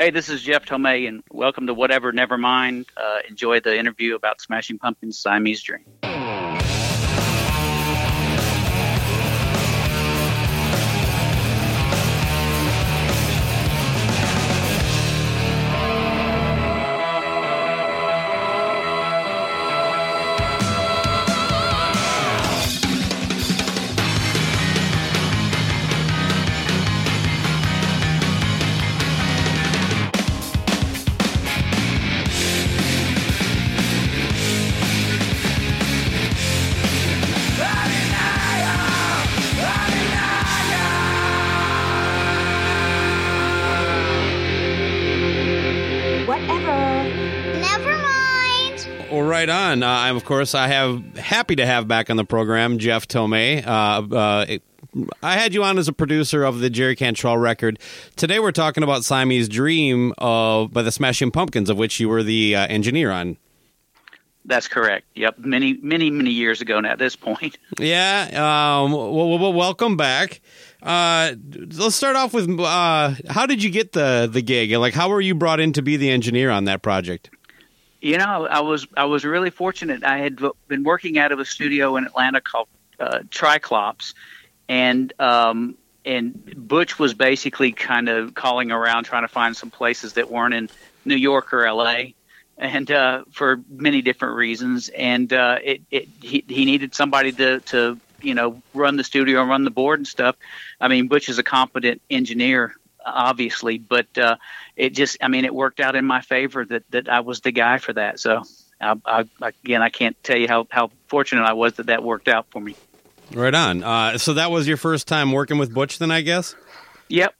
Hey, this is Jeff Tomei, and welcome to Whatever Nevermind. Uh, enjoy the interview about Smashing Pumpkins' Siamese Dream. Right on. Uh, I'm, of course, I have happy to have back on the program Jeff Tomei. Uh, uh, I had you on as a producer of the Jerry Cantrell record. Today, we're talking about Siamese Dream of by the Smashing Pumpkins, of which you were the uh, engineer on. That's correct. Yep, many, many, many years ago now. At this point. Yeah. Um, well, well, welcome back. Uh, let's start off with uh, how did you get the the gig? Like, how were you brought in to be the engineer on that project? You know, I was I was really fortunate. I had been working out of a studio in Atlanta called uh, Triclops, and um, and Butch was basically kind of calling around trying to find some places that weren't in New York or L.A. and uh, for many different reasons. And uh, it, it he, he needed somebody to to you know run the studio and run the board and stuff. I mean, Butch is a competent engineer, obviously, but uh, it just, I mean, it worked out in my favor that that I was the guy for that. So, I, I, again, I can't tell you how how fortunate I was that that worked out for me. Right on. Uh, so that was your first time working with Butch, then I guess. Yep,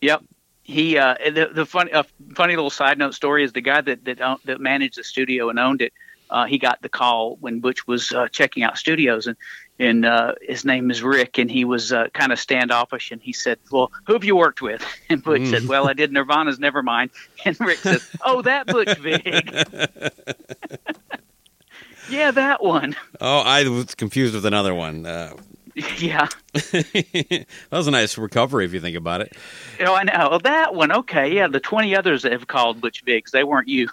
yep. He uh, the the funny uh, funny little side note story is the guy that that that managed the studio and owned it. Uh, he got the call when Butch was uh, checking out studios, and and uh, his name is Rick, and he was uh, kind of standoffish, and he said, "Well, who have you worked with?" And Butch mm. said, "Well, I did Nirvana's Nevermind," and Rick said, "Oh, that Butch Vig." yeah, that one. Oh, I was confused with another one. Uh, yeah, that was a nice recovery if you think about it. Oh, I know that one. Okay, yeah, the twenty others that have called Butch Vigs, they weren't you.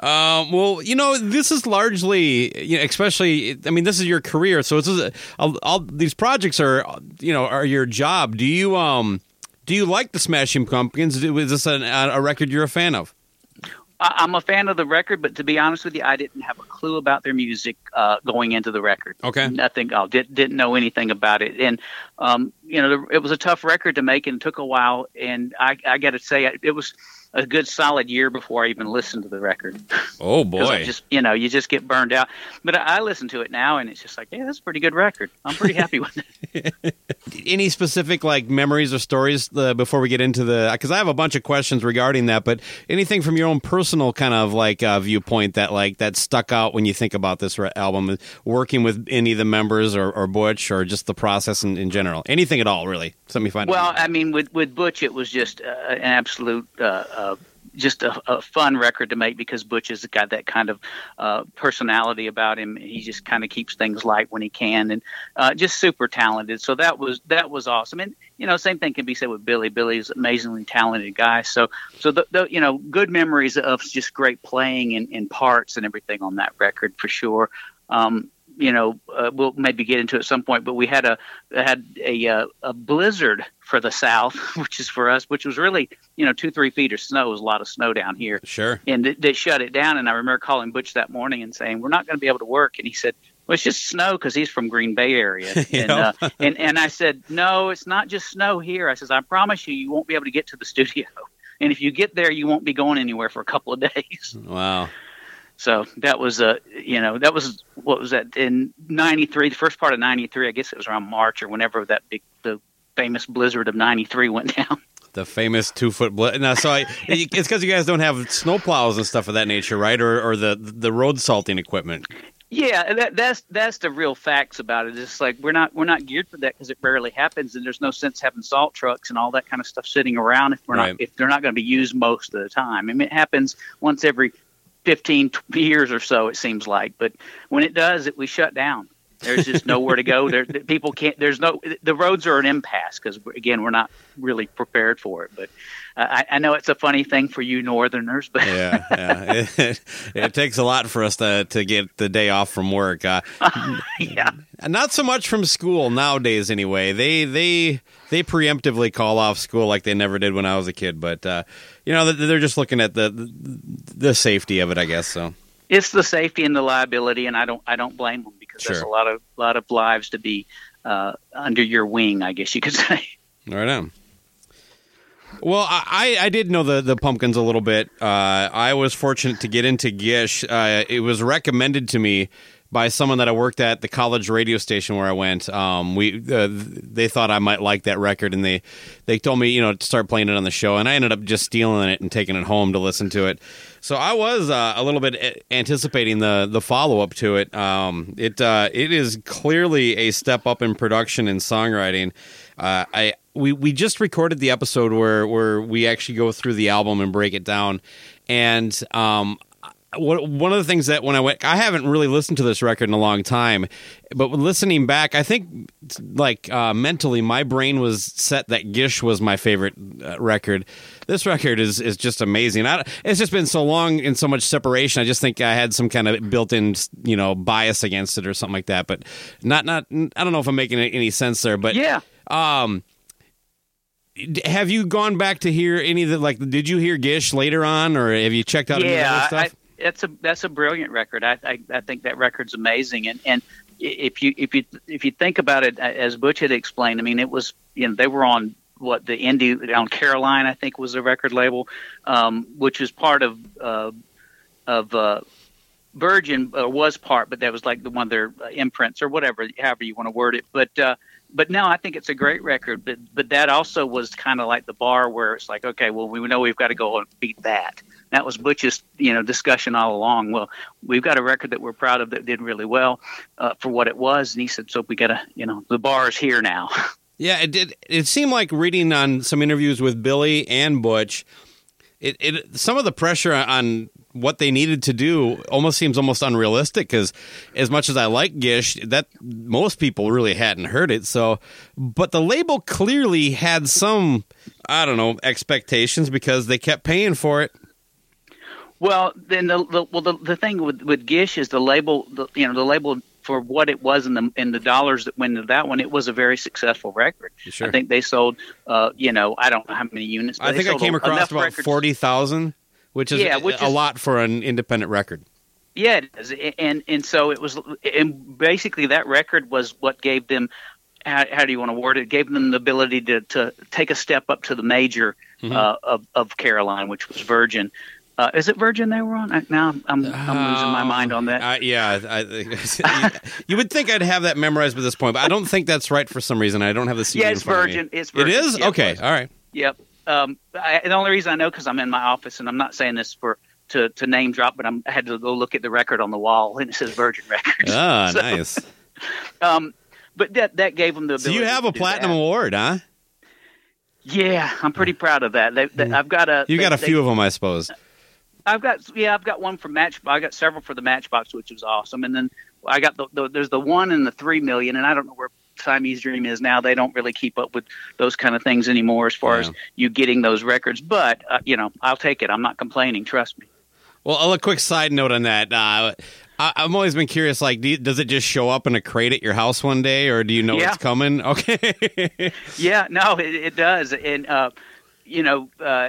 Um, well, you know, this is largely, you know, especially, I mean, this is your career, so it's a, all, all, these projects are, you know, are your job. Do you, um, do you like the Smashing Pumpkins? Is this a, a record you're a fan of? I'm a fan of the record, but to be honest with you, I didn't have a clue about their music uh, going into the record. Okay, nothing. I did, didn't know anything about it, and um, you know, it was a tough record to make, and it took a while. And I, I got to say, it was a good solid year before I even listened to the record. Oh boy! just you know you just get burned out. But I, I listen to it now, and it's just like, yeah, that's a pretty good record. I'm pretty happy with it. Any specific like memories or stories uh, before we get into the? Because I have a bunch of questions regarding that. But anything from your own personal kind of like uh, viewpoint that like that stuck out when you think about this re- album, working with any of the members or, or Butch or just the process in, in general. Anything at all, really. Semifinal. Well, I mean, with with Butch, it was just uh, an absolute. Uh, uh, just a, a, fun record to make because Butch has got that kind of uh, personality about him. He just kind of keeps things light when he can, and uh, just super talented. So that was that was awesome. And you know, same thing can be said with Billy. Billy's amazingly talented guy. So so the, the you know good memories of just great playing in, in parts and everything on that record for sure. Um, you know, uh, we'll maybe get into it at some point, but we had a had a uh, a blizzard for the south, which is for us, which was really you know two three feet of snow. It was a lot of snow down here. Sure. And they, they shut it down. And I remember calling Butch that morning and saying, "We're not going to be able to work." And he said, "Well, it's just snow because he's from Green Bay area." and, uh, and and I said, "No, it's not just snow here." I says, "I promise you, you won't be able to get to the studio." And if you get there, you won't be going anywhere for a couple of days. Wow. So that was a, uh, you know, that was what was that in '93, the first part of '93. I guess it was around March or whenever that big, the famous blizzard of '93 went down. The famous two foot blizzard. Now, so I, it's because you guys don't have snow plows and stuff of that nature, right? Or, or the the road salting equipment. Yeah, that, that's that's the real facts about it. It's like we're not we're not geared for that because it rarely happens, and there's no sense having salt trucks and all that kind of stuff sitting around if we're Right. not if they're not going to be used most of the time. I mean, it happens once every 15 years or so, it seems like. But when it does, it we shut down. There's just nowhere to go. There, the people can't. There's no. The roads are an impasse because again, we're not really prepared for it. But uh, I, I know it's a funny thing for you Northerners, but Yeah, yeah. It, it takes a lot for us to to get the day off from work. Uh, yeah. not so much from school nowadays, anyway. They they they preemptively call off school like they never did when I was a kid. But uh, you know, they're just looking at the, the the safety of it, I guess. So it's the safety and the liability, and I don't I don't blame them because there's a lot of lot of lives to be uh, under your wing, I guess you could say. right on. Well, I, I did know the, the pumpkins a little bit. Uh, I was fortunate to get into Gish. Uh, it was recommended to me by someone that I worked at the college radio station where I went. Um, we uh, they thought I might like that record, and they they told me you know to start playing it on the show, and I ended up just stealing it and taking it home to listen to it. So I was uh, a little bit anticipating the the follow up to it. Um, it uh, it is clearly a step up in production and songwriting. Uh, I we we just recorded the episode where where we actually go through the album and break it down, and um, one of the things that when I went, I haven't really listened to this record in a long time, but listening back, I think like uh, mentally, my brain was set that Gish was my favorite uh, record. This record is is just amazing. I, it's just been so long and so much separation. I just think I had some kind of built-in, you know, bias against it or something like that. But not not. I don't know if I'm making any sense there. But yeah. um, have you gone back to hear any of the like? Did you hear Gish later on, or have you checked out any of the yeah, I, stuff? That's a that's a brilliant record. I, I I think that record's amazing, and and if you if you if you think about it, as Butch had explained, I mean, it was you know they were on what the indie on Caroline, I think was the record label, um, which was part of uh, of uh, Virgin uh, was part, but that was like the one of their uh, imprints or whatever, however you want to word it. But uh, but no, I think it's a great record. But but that also was kind of like the bar where it's like, okay, well we know we've got to go and beat that. That was Butch's you know discussion all along. Well, we've got a record that we're proud of that did really well uh, for what it was, and he said, so we got to you know the bar is here now. Yeah, it did. It seemed like reading on some interviews with Billy and Butch, it, it some of the pressure on what they needed to do almost seems almost unrealistic because as much as I like Gish, that most people really hadn't heard it. So, but the label clearly had some I don't know expectations because they kept paying for it. Well, then the, the well the, the thing with with Gish is the label, the, you know, the label for what it was in the in the dollars that went into that one, it was a very successful record. Sure. I think they sold, uh, you know, I don't know how many units. I think I came across about records- forty thousand, which is Yeah, which a is- lot for an independent record. Yeah, it is. and and so it was, and basically that record was what gave them. How, how do you want to word it? It gave them the ability to, to take a step up to the major Mm-hmm. uh, of of Caroline, which was Virgin. Uh, is it Virgin they were on? I- Now I'm I'm losing my mind on that. Uh, yeah, I, you would think I'd have that memorized by this point, but I don't think that's right for some reason. I don't have the CD. Yeah, it's front of me. Virgin. It's Virgin. is Yeah, okay. All right. Yep. Um, I, the only reason I know because I'm in my office, and I'm not saying this for to, to name drop, but I'm, I had to go look at the record on the wall, and it says Virgin Records. Ah, So, nice. Um, but that that gave them the So you have a platinum that. award, huh? Yeah, I'm pretty proud of that. They, they, I've got a. You got a they- few of them, I suppose. I've got yeah, I've got one for Match. I got several for the Matchbox, which was awesome, and then I got the, the there's the one and the three million, and I don't know where Siamese Dream is now. They don't really keep up with those kind of things anymore, as far Yeah. as you getting those records. But uh, you know, I'll take it. I'm not complaining. Trust me. Well, a quick side note on that. Uh, I, I've always been curious. Like, do does it just show up in a crate at your house one day, or do you know Yeah. it's coming? Okay. Yeah, no, it, it does, and uh, you know, uh,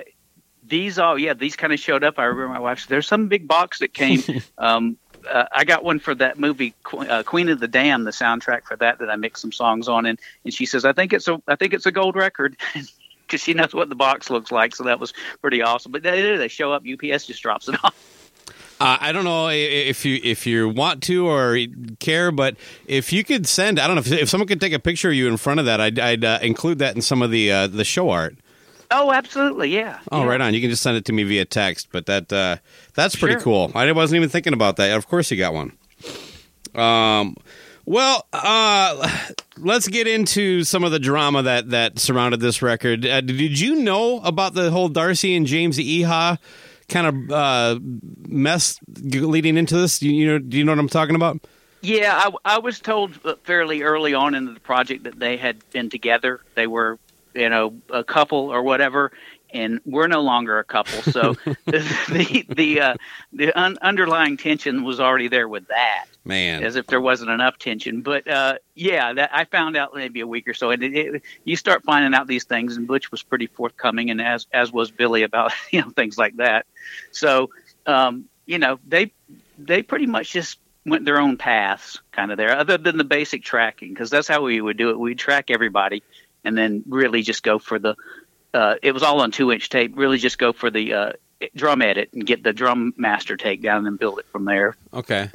these all yeah, these kind of showed up. I remember my wife said, "There's some big box that came." um, uh, I got one for that movie, Qu- uh, Queen of the Damned, the soundtrack for that that I mixed some songs on, and and she says, "I think it's a I think it's a gold record." Because she knows what the box looks like, so that was pretty awesome. But they do; they show up. UPS just drops it off. Uh, I don't know if you if you want to or care, but if you could send, I don't know if, if someone could take a picture of you in front of that, I'd, I'd uh, include that in some of the uh, the show art. Oh, absolutely, yeah. Oh, yeah. right on. You can just send it to me via text, but that uh, that's pretty Sure. cool. I wasn't even thinking about that. Of course, you got one. Um, well, uh, let's get into some of the drama that that surrounded this record. Uh, did you know about the whole Darcy and James Iha kind of uh, mess leading into this? You, you know? Do you know what I'm talking about? Yeah, I, I was told fairly early on in the project that they had been together. They were, you know, a couple or whatever, and we're no longer a couple. So the the uh, the un- underlying tension was already there with that, Man, as if there wasn't enough tension. But uh, yeah, that I found out maybe a week or so, and it, it, you start finding out these things. And Butch was pretty forthcoming, and as as was Billy about you know things like that. So um, you know they they pretty much just went their own paths kind of there other than the basic tracking because that's how we would do it we'd track everybody and then really just go for the uh, it was all on two inch tape really just go for the uh, drum edit and get the drum master take down and then build it from there okay.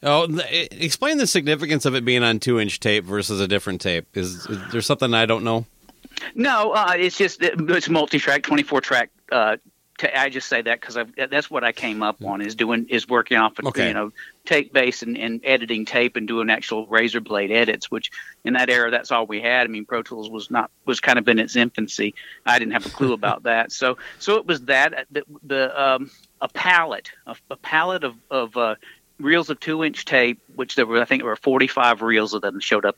Oh, explain the significance of it being on two inch tape versus a different tape. Is, is there something I don't know? no uh, it's just it's multi-track 24 track uh, t- I just say that because that's what I came up on is doing is working off of Okay. you know tape base and, and editing tape and doing actual razor blade edits, which in that era that's all we had. I mean, Pro Tools was not was kind of in its infancy. I didn't have a clue about that, so so it was that the, the um, a palette a, a palette of of uh, reels of two inch tape, which there were I think there were forty five reels of them showed up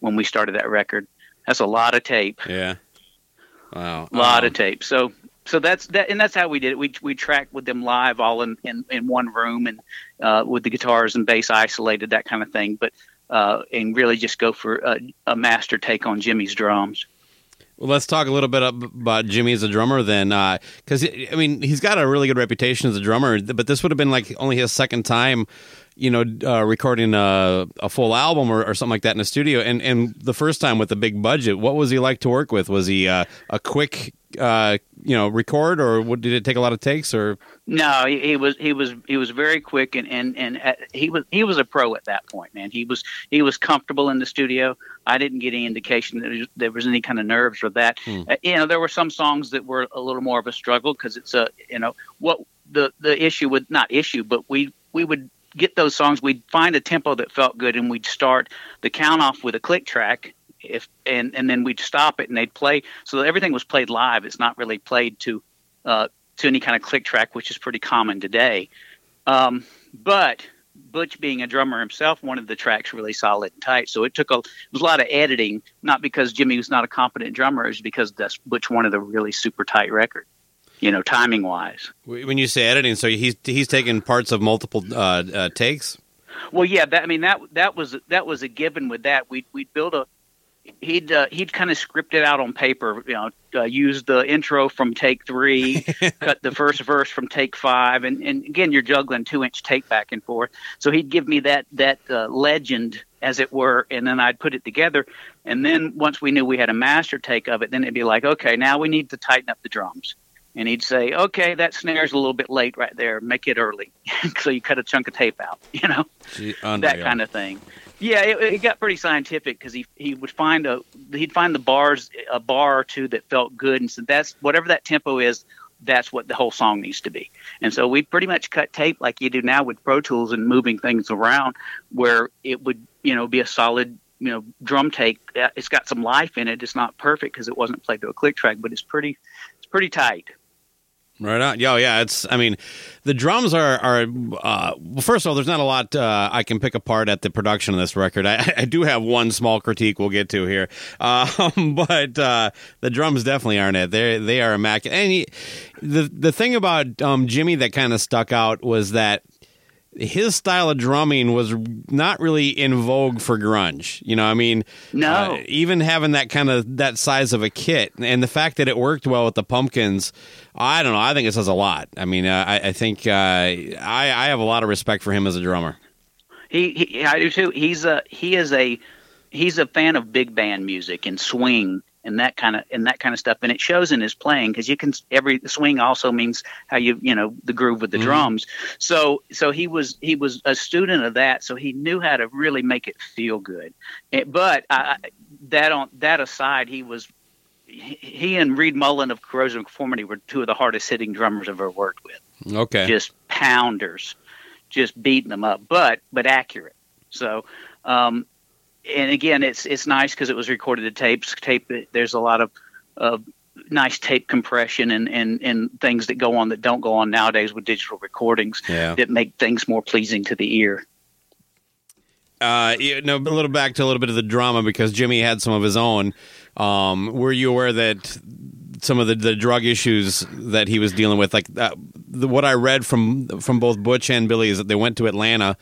when we started that record. That's a lot of tape Yeah. Wow. a lot Um, of tape. So so that's that, and that's how we did it. We we tracked with them live, all in in, in one room, and uh, with the guitars and bass isolated, that kind of thing. But uh, and really just go for a, a master take on Jimmy's drums. Well, let's talk a little bit about Jimmy as a drummer then, because I mean he's got a really good reputation as a drummer, but this would have been like only his second time, you know, uh, recording a, a full album or, or something like that in a studio, and and the first time with a big budget. What was he like to work with? Was he uh, a quick, uh, you know, record, or what, did it take a lot of takes? Or No, he, he was he was he was very quick and and and uh, he was he was a pro at that point, man. He was he was comfortable in the studio. I didn't get any indication that there was, there was any kind of nerves with that. Uh, you know, there were some songs that were a little more of a struggle because it's a you know what the the issue with not issue, but we we would get those songs. We'd find a tempo that felt good, and we'd start the count off with a click track. If and and then we'd stop it and they'd play. So everything was played live. It's not really played to uh, to any kind of click track, which is pretty common today. Um, but Butch, being a drummer himself, wanted the tracks really solid and tight. So it took a it was a lot of editing, not because Jimmy was not a competent drummer, it was because that's Butch wanted a really super tight record, you know, timing wise. when you say editing, so he's he's taking parts of multiple uh, uh, takes. Well, yeah, that I mean that that was that was a given with that. We we build a he'd uh, he'd kind of script it out on paper, you know, uh, use the intro from take three, cut the first verse from take five, and and again you're juggling two inch take back and forth. So he'd give me that that uh, legend as it were, and then I'd put it together. And then once we knew we had a master take of it, then it'd be like, okay, now we need to tighten up the drums. And he'd say, okay, that snare's a little bit late right there. Make it early. so you cut a chunk of tape out, you know? Gee, that kind of thing. Yeah, it, it got pretty scientific because he he would find a he'd find the bars a bar or two that felt good and said that's whatever that tempo is, that's what the whole song needs to be. And so we pretty much cut tape like you do now with Pro Tools and moving things around, where it would you know be a solid you know drum take. Uh, It's got some life in it. It's not perfect because it wasn't played to a click track, but it's pretty it's pretty tight. Right on. Yo, yeah, it's. I mean, the drums are are. Uh, well, first of all, there's not a lot uh, I can pick apart at the production of this record. I, I do have one small critique we'll get to here, um, but uh, the drums definitely aren't it. They they are immaculate. And he, the the thing about um, Jimmy that kind of stuck out was that his style of drumming was not really in vogue for grunge. You know, I mean, No. uh, even having that kind of that size of a kit and the fact that it worked well with the Pumpkins, I don't know. I think it says a lot. I mean, uh, I, I think uh, I I have a lot of respect for him as a drummer. He, he I do too. He's a he is a he's a fan of big band music and swing and that kind of and that kind of stuff, and it shows in his playing because you can every swing also means how you you know the groove with the drums. So so he was he was a student of that, so he knew how to really make it feel good. It, but I, that on that aside, he was. He he and Reed Mullin of Corrosion Conformity were two of the hardest hitting drummers I've ever worked with Okay. just pounders, just beating them up, but but accurate. So, um, and again, it's it's nice because it was recorded to tapes. Tape. There's a lot of uh, nice tape compression and, and and things that go on that don't go on nowadays with digital recordings Yeah. that make things more pleasing to the ear. Uh, you know, a little back to a little bit of the drama because Jimmy had some of his own. Um, were you aware that some of the, the drug issues that he was dealing with, like uh, the, what I read from from both Butch and Billy, is that they went to Atlanta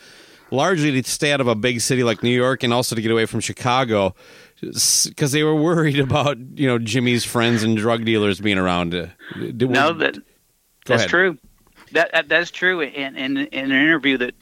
largely to stay out of a big city like New York and also to get away from Chicago because they were worried about you know Jimmy's friends and drug dealers being around. Uh, did- No, that that's ahead. true. That, that that's true. In, in in an interview that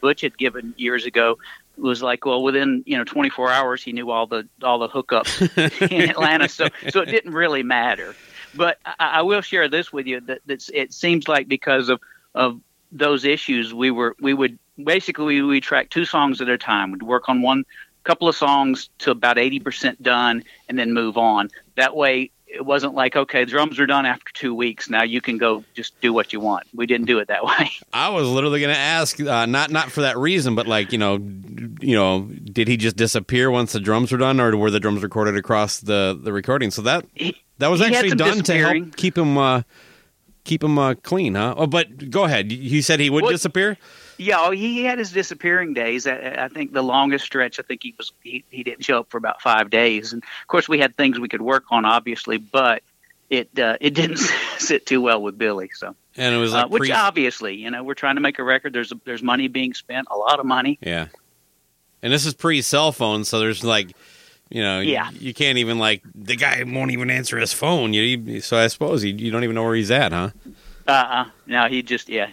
Butch had given years ago, was like, well, within you know 24 hours, he knew all the all the hookups in Atlanta. So so it didn't really matter. But I, I will share this with you that that's, it seems like because of of those issues, we were we would basically we track two songs at a time. We'd work on one couple of songs to about 80% done and then move on. That way it wasn't like, okay, drums are done after two weeks. Now you can go just do what you want. We didn't do it that way. I was literally going to ask, uh, not not for that reason, but like you know, you know, did he just disappear once the drums were done, or were the drums recorded across the the recording? So that that was he actually some done to help keep him uh, keep him uh, clean, huh? Oh, but go ahead. You said he would disappear. Yeah, oh, he had his disappearing days. I, I think the longest stretch, I think he was he, he didn't show up for about five days. And of course, we had things we could work on, obviously, but it uh, it didn't sit too well with Billy. So, And it was like uh, which pre- obviously, you know, we're trying to make a record. There's there's money being spent, a lot of money. yeah. And this is pre cell phone, so there's like. You know, Yeah. you, you can't even like the guy won't even answer his phone. You, you so I suppose you, you don't even know where he's at, huh? Uh-uh. No, he just yeah.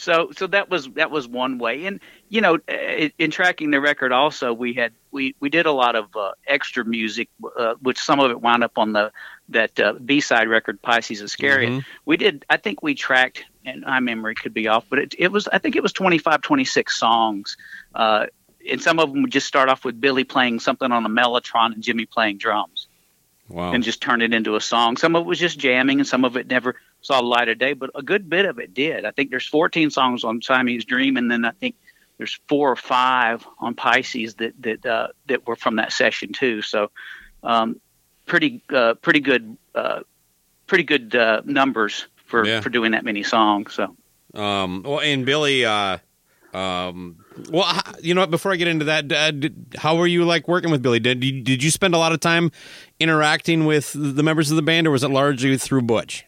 So so that was that was one way, and you know, in, in tracking the record, also we had we we did a lot of uh, extra music, uh, which some of it wound up on the that uh, B side record, Pisces Iscariot. Mhm. We did, I think we tracked, and my memory could be off, but it, it was I think it was 25, 26 songs. Uh, and some of them would just start off with Billy playing something on a mellotron and Jimmy playing drums Wow. and just turn it into a song. Some of it was just jamming, and some of it never saw the light of day, but a good bit of it did. I think there's 14 songs on Siamese Dream, and then I think there's four or five on Pisces that that uh, that were from that session too. So, um, pretty uh, pretty good uh, pretty good uh, numbers for Yeah. for doing that many songs. So. Um, well, and Billy, uh, um, well, you know what? Before I get into that, uh, did, how were you like working with Billy? Did you, did you spend a lot of time interacting with the members of the band, or was it largely through Butch?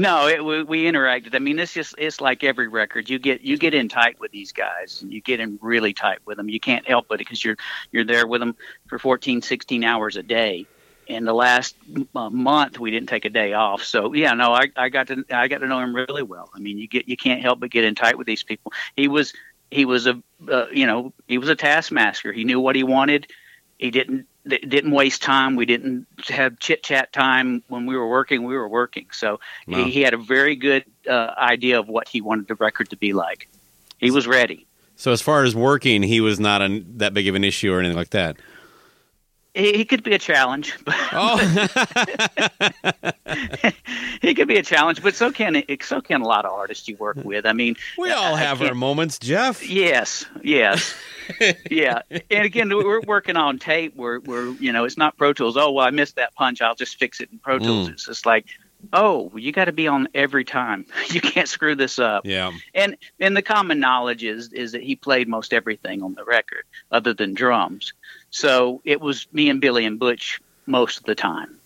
No, it, we, we interacted. I mean, it's just it's like every record. You get you get in tight with these guys. And you get in really tight with them. You can't help it because you're you're there with them for 14, 16 hours a day. And the last uh, month, we didn't take a day off. So yeah, no, I, I got to I got to know him really well. I mean, you get you can't help but get in tight with these people. He was he was a uh, you know he was a taskmaster. He knew what he wanted. He didn't th- didn't waste time. We didn't have chit chat time when we were working. We were working. So Wow. he, he had a very good uh, idea of what he wanted the record to be like. He was ready. So as far as working, he was not an, that big of an issue or anything like that. He, he could be a challenge. But, Oh, he could be a challenge, but so can so can a lot of artists you work with. I mean, we all have our moments, Jeff. Yes, yes, yeah. And again, we're working on tape. Where we're you know, it's not Pro Tools. Oh well, I missed that punch. I'll just fix it in Pro Tools. Mm. It's just like, oh, you got to be on every time. You can't screw this up. Yeah. And and the common knowledge is is that he played most everything on the record, other than drums. So it was me and Billy and Butch most of the time,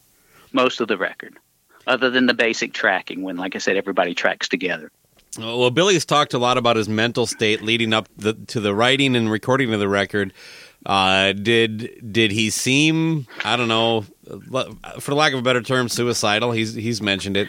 most of the record, other than the basic tracking. When, like I said, everybody tracks together. Well, Billy's talked a lot about his mental state leading up the, to the writing and recording of the record. Uh, did did he seem I don't know, for lack of a better term, suicidal? He's he's mentioned it.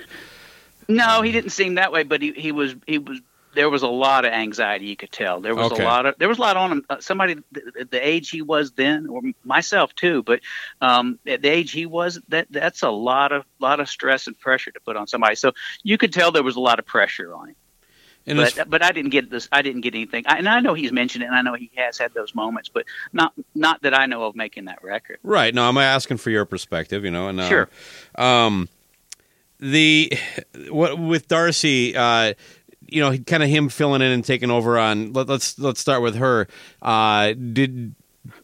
No, he didn't seem that way, but he, he was he was there was a lot of anxiety you could tell. There was Okay. a lot of there was a lot on him. Uh, somebody the, the age he was then, or myself too, but um, at the age he was, that that's a lot of lot of stress and pressure to put on somebody. So you could tell there was a lot of pressure on him. And but but I didn't get this. I didn't get anything. I, and I know he's mentioned it, and I know he has had those moments, but not not that I know of making that record. Right. No, I'm asking for your perspective, you know. And uh, Sure. Um, the what with Darcy, uh, you know, kind of him filling in and taking over on. Let, let's let's start with her. Uh, did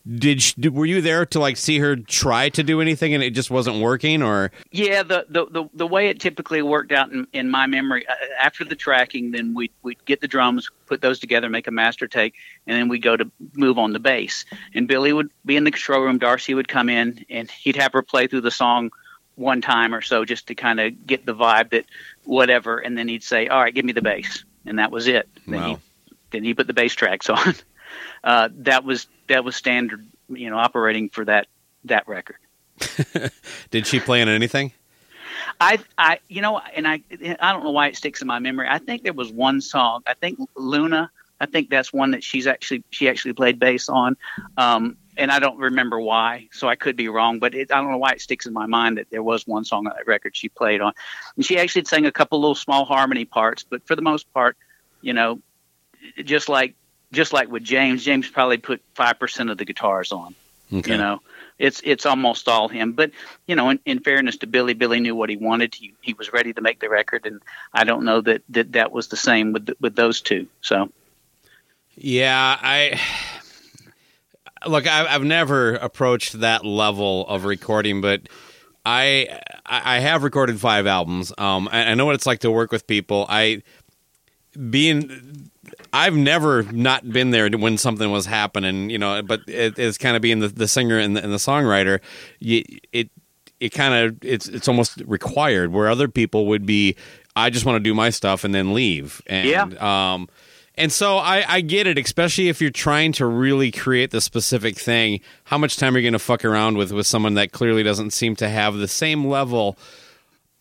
did, she, were you there to like see her try to do anything and it just wasn't working, or Yeah, the, the, the, the way it typically worked out in, in my memory, uh, after the tracking, then we'd, we'd get the drums, put those together, make a master take, and then we'd go to move on the bass. And Billy would be in the control room, Darcy would come in, and he'd have her play through the song one time or so just to kind of get the vibe that whatever, and then he'd say, all right, give me the bass. And that was it. Then, Wow. he, then he put the bass tracks on. Uh, that was that was standard, you know, operating for that that record. did she play in anything? I, I, you know, and I, I don't know why it sticks in my memory. I think there was one song. I think Luna. I think that's one that she's actually she actually played bass on, um, and I don't remember why. So I could be wrong, but it, I don't know why it sticks in my mind that there was one song on that record she played on, and she actually sang a couple little small harmony parts. But for the most part, you know, just like just like with James, James probably put five percent of the guitars on. Okay. You know, it's it's almost all him. But you know, in, in fairness to Billy, Billy knew what he wanted. He he was ready to make the record, and I don't know that that, that was the same with with those two. So Yeah, I look. I, I've never approached that level of recording, but I I have recorded five albums. Um, I, I know what it's like to work with people. I being I've never not been there when something was happening, you know. But it, it's kind of being the, the singer and the, and the songwriter. You, it it kind of it's it's almost required. Where other people would be, I just want to do my stuff and then leave. And, Yeah. Um, and so I, I get it, especially if you're trying to really create the specific thing. How much time are you going to fuck around with with someone that clearly doesn't seem to have the same level?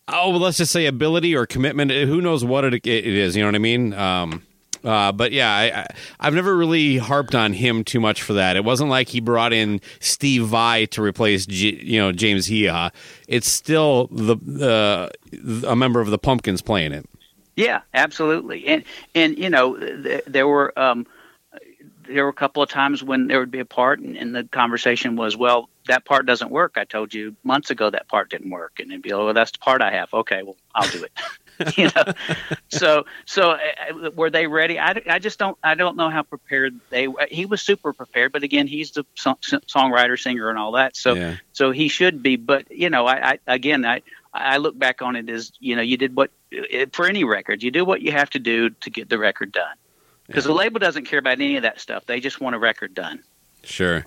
Oh, well, let's just say ability or commitment. Who knows what it, it is? You know what I mean? Um, uh, but yeah, I, I, I've never really harped on him too much for that. It wasn't like he brought in Steve Vai to replace, G, you know, James Iha. It's still the uh, a member of the Pumpkins playing it. Yeah, absolutely. And and you know, th- there were um, there were a couple of times when there would be a part, and, and the conversation was, well, that part doesn't work. I told you months ago that part didn't work, and it'd be, oh, well, that's the part I have. Okay, well, I'll do it. you know, so so uh, were they ready? I, I just don't I don't know how prepared they. Were. He was super prepared, but again, he's the song, songwriter, singer, and all that. So Yeah. so he should be. But you know, I, I again I I look back on it as you know you did what for any record you do what you have to do to get the record done because the label doesn't care about any of that stuff. They just want a record done. Sure.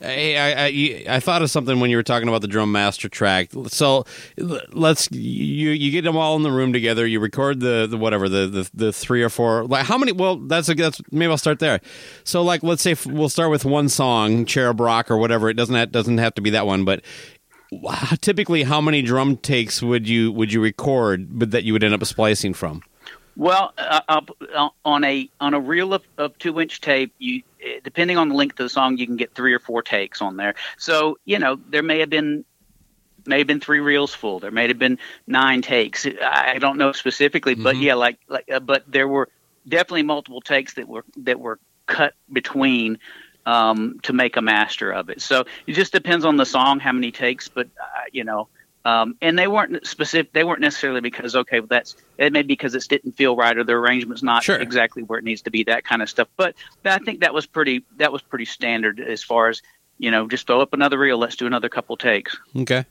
Hey, I, I, I thought of something when you were talking about the drum master track. So let's you you get them all in the room together. You record the, the whatever the, the the three or four. Like how many? Well, that's a that's maybe I'll start there. So like let's say f- we'll start with one song, Cherub Rock or whatever. It doesn't have, doesn't have to be that one, but typically how many drum takes would you would you record, but that you would end up splicing from? Well, uh, uh, on a on a reel of, of two inch tape, you eh, depending on the length of the song, you can get three or four takes on there. So you know there may have been may have been three reels full. There may have been nine takes. I don't know specifically, but yeah, like like uh, but there were definitely multiple takes that were that were cut between um, to make a master of it. So it just depends on the song, how many takes, but uh, you know, um, and they weren't specific. They weren't necessarily because okay, well, that's it may be because it didn't feel right or the arrangement's not Sure. exactly where it needs to be. That kind of stuff. But I think that was pretty. That was pretty standard as far as you know. Just throw up another reel. Let's do another couple takes. Okay.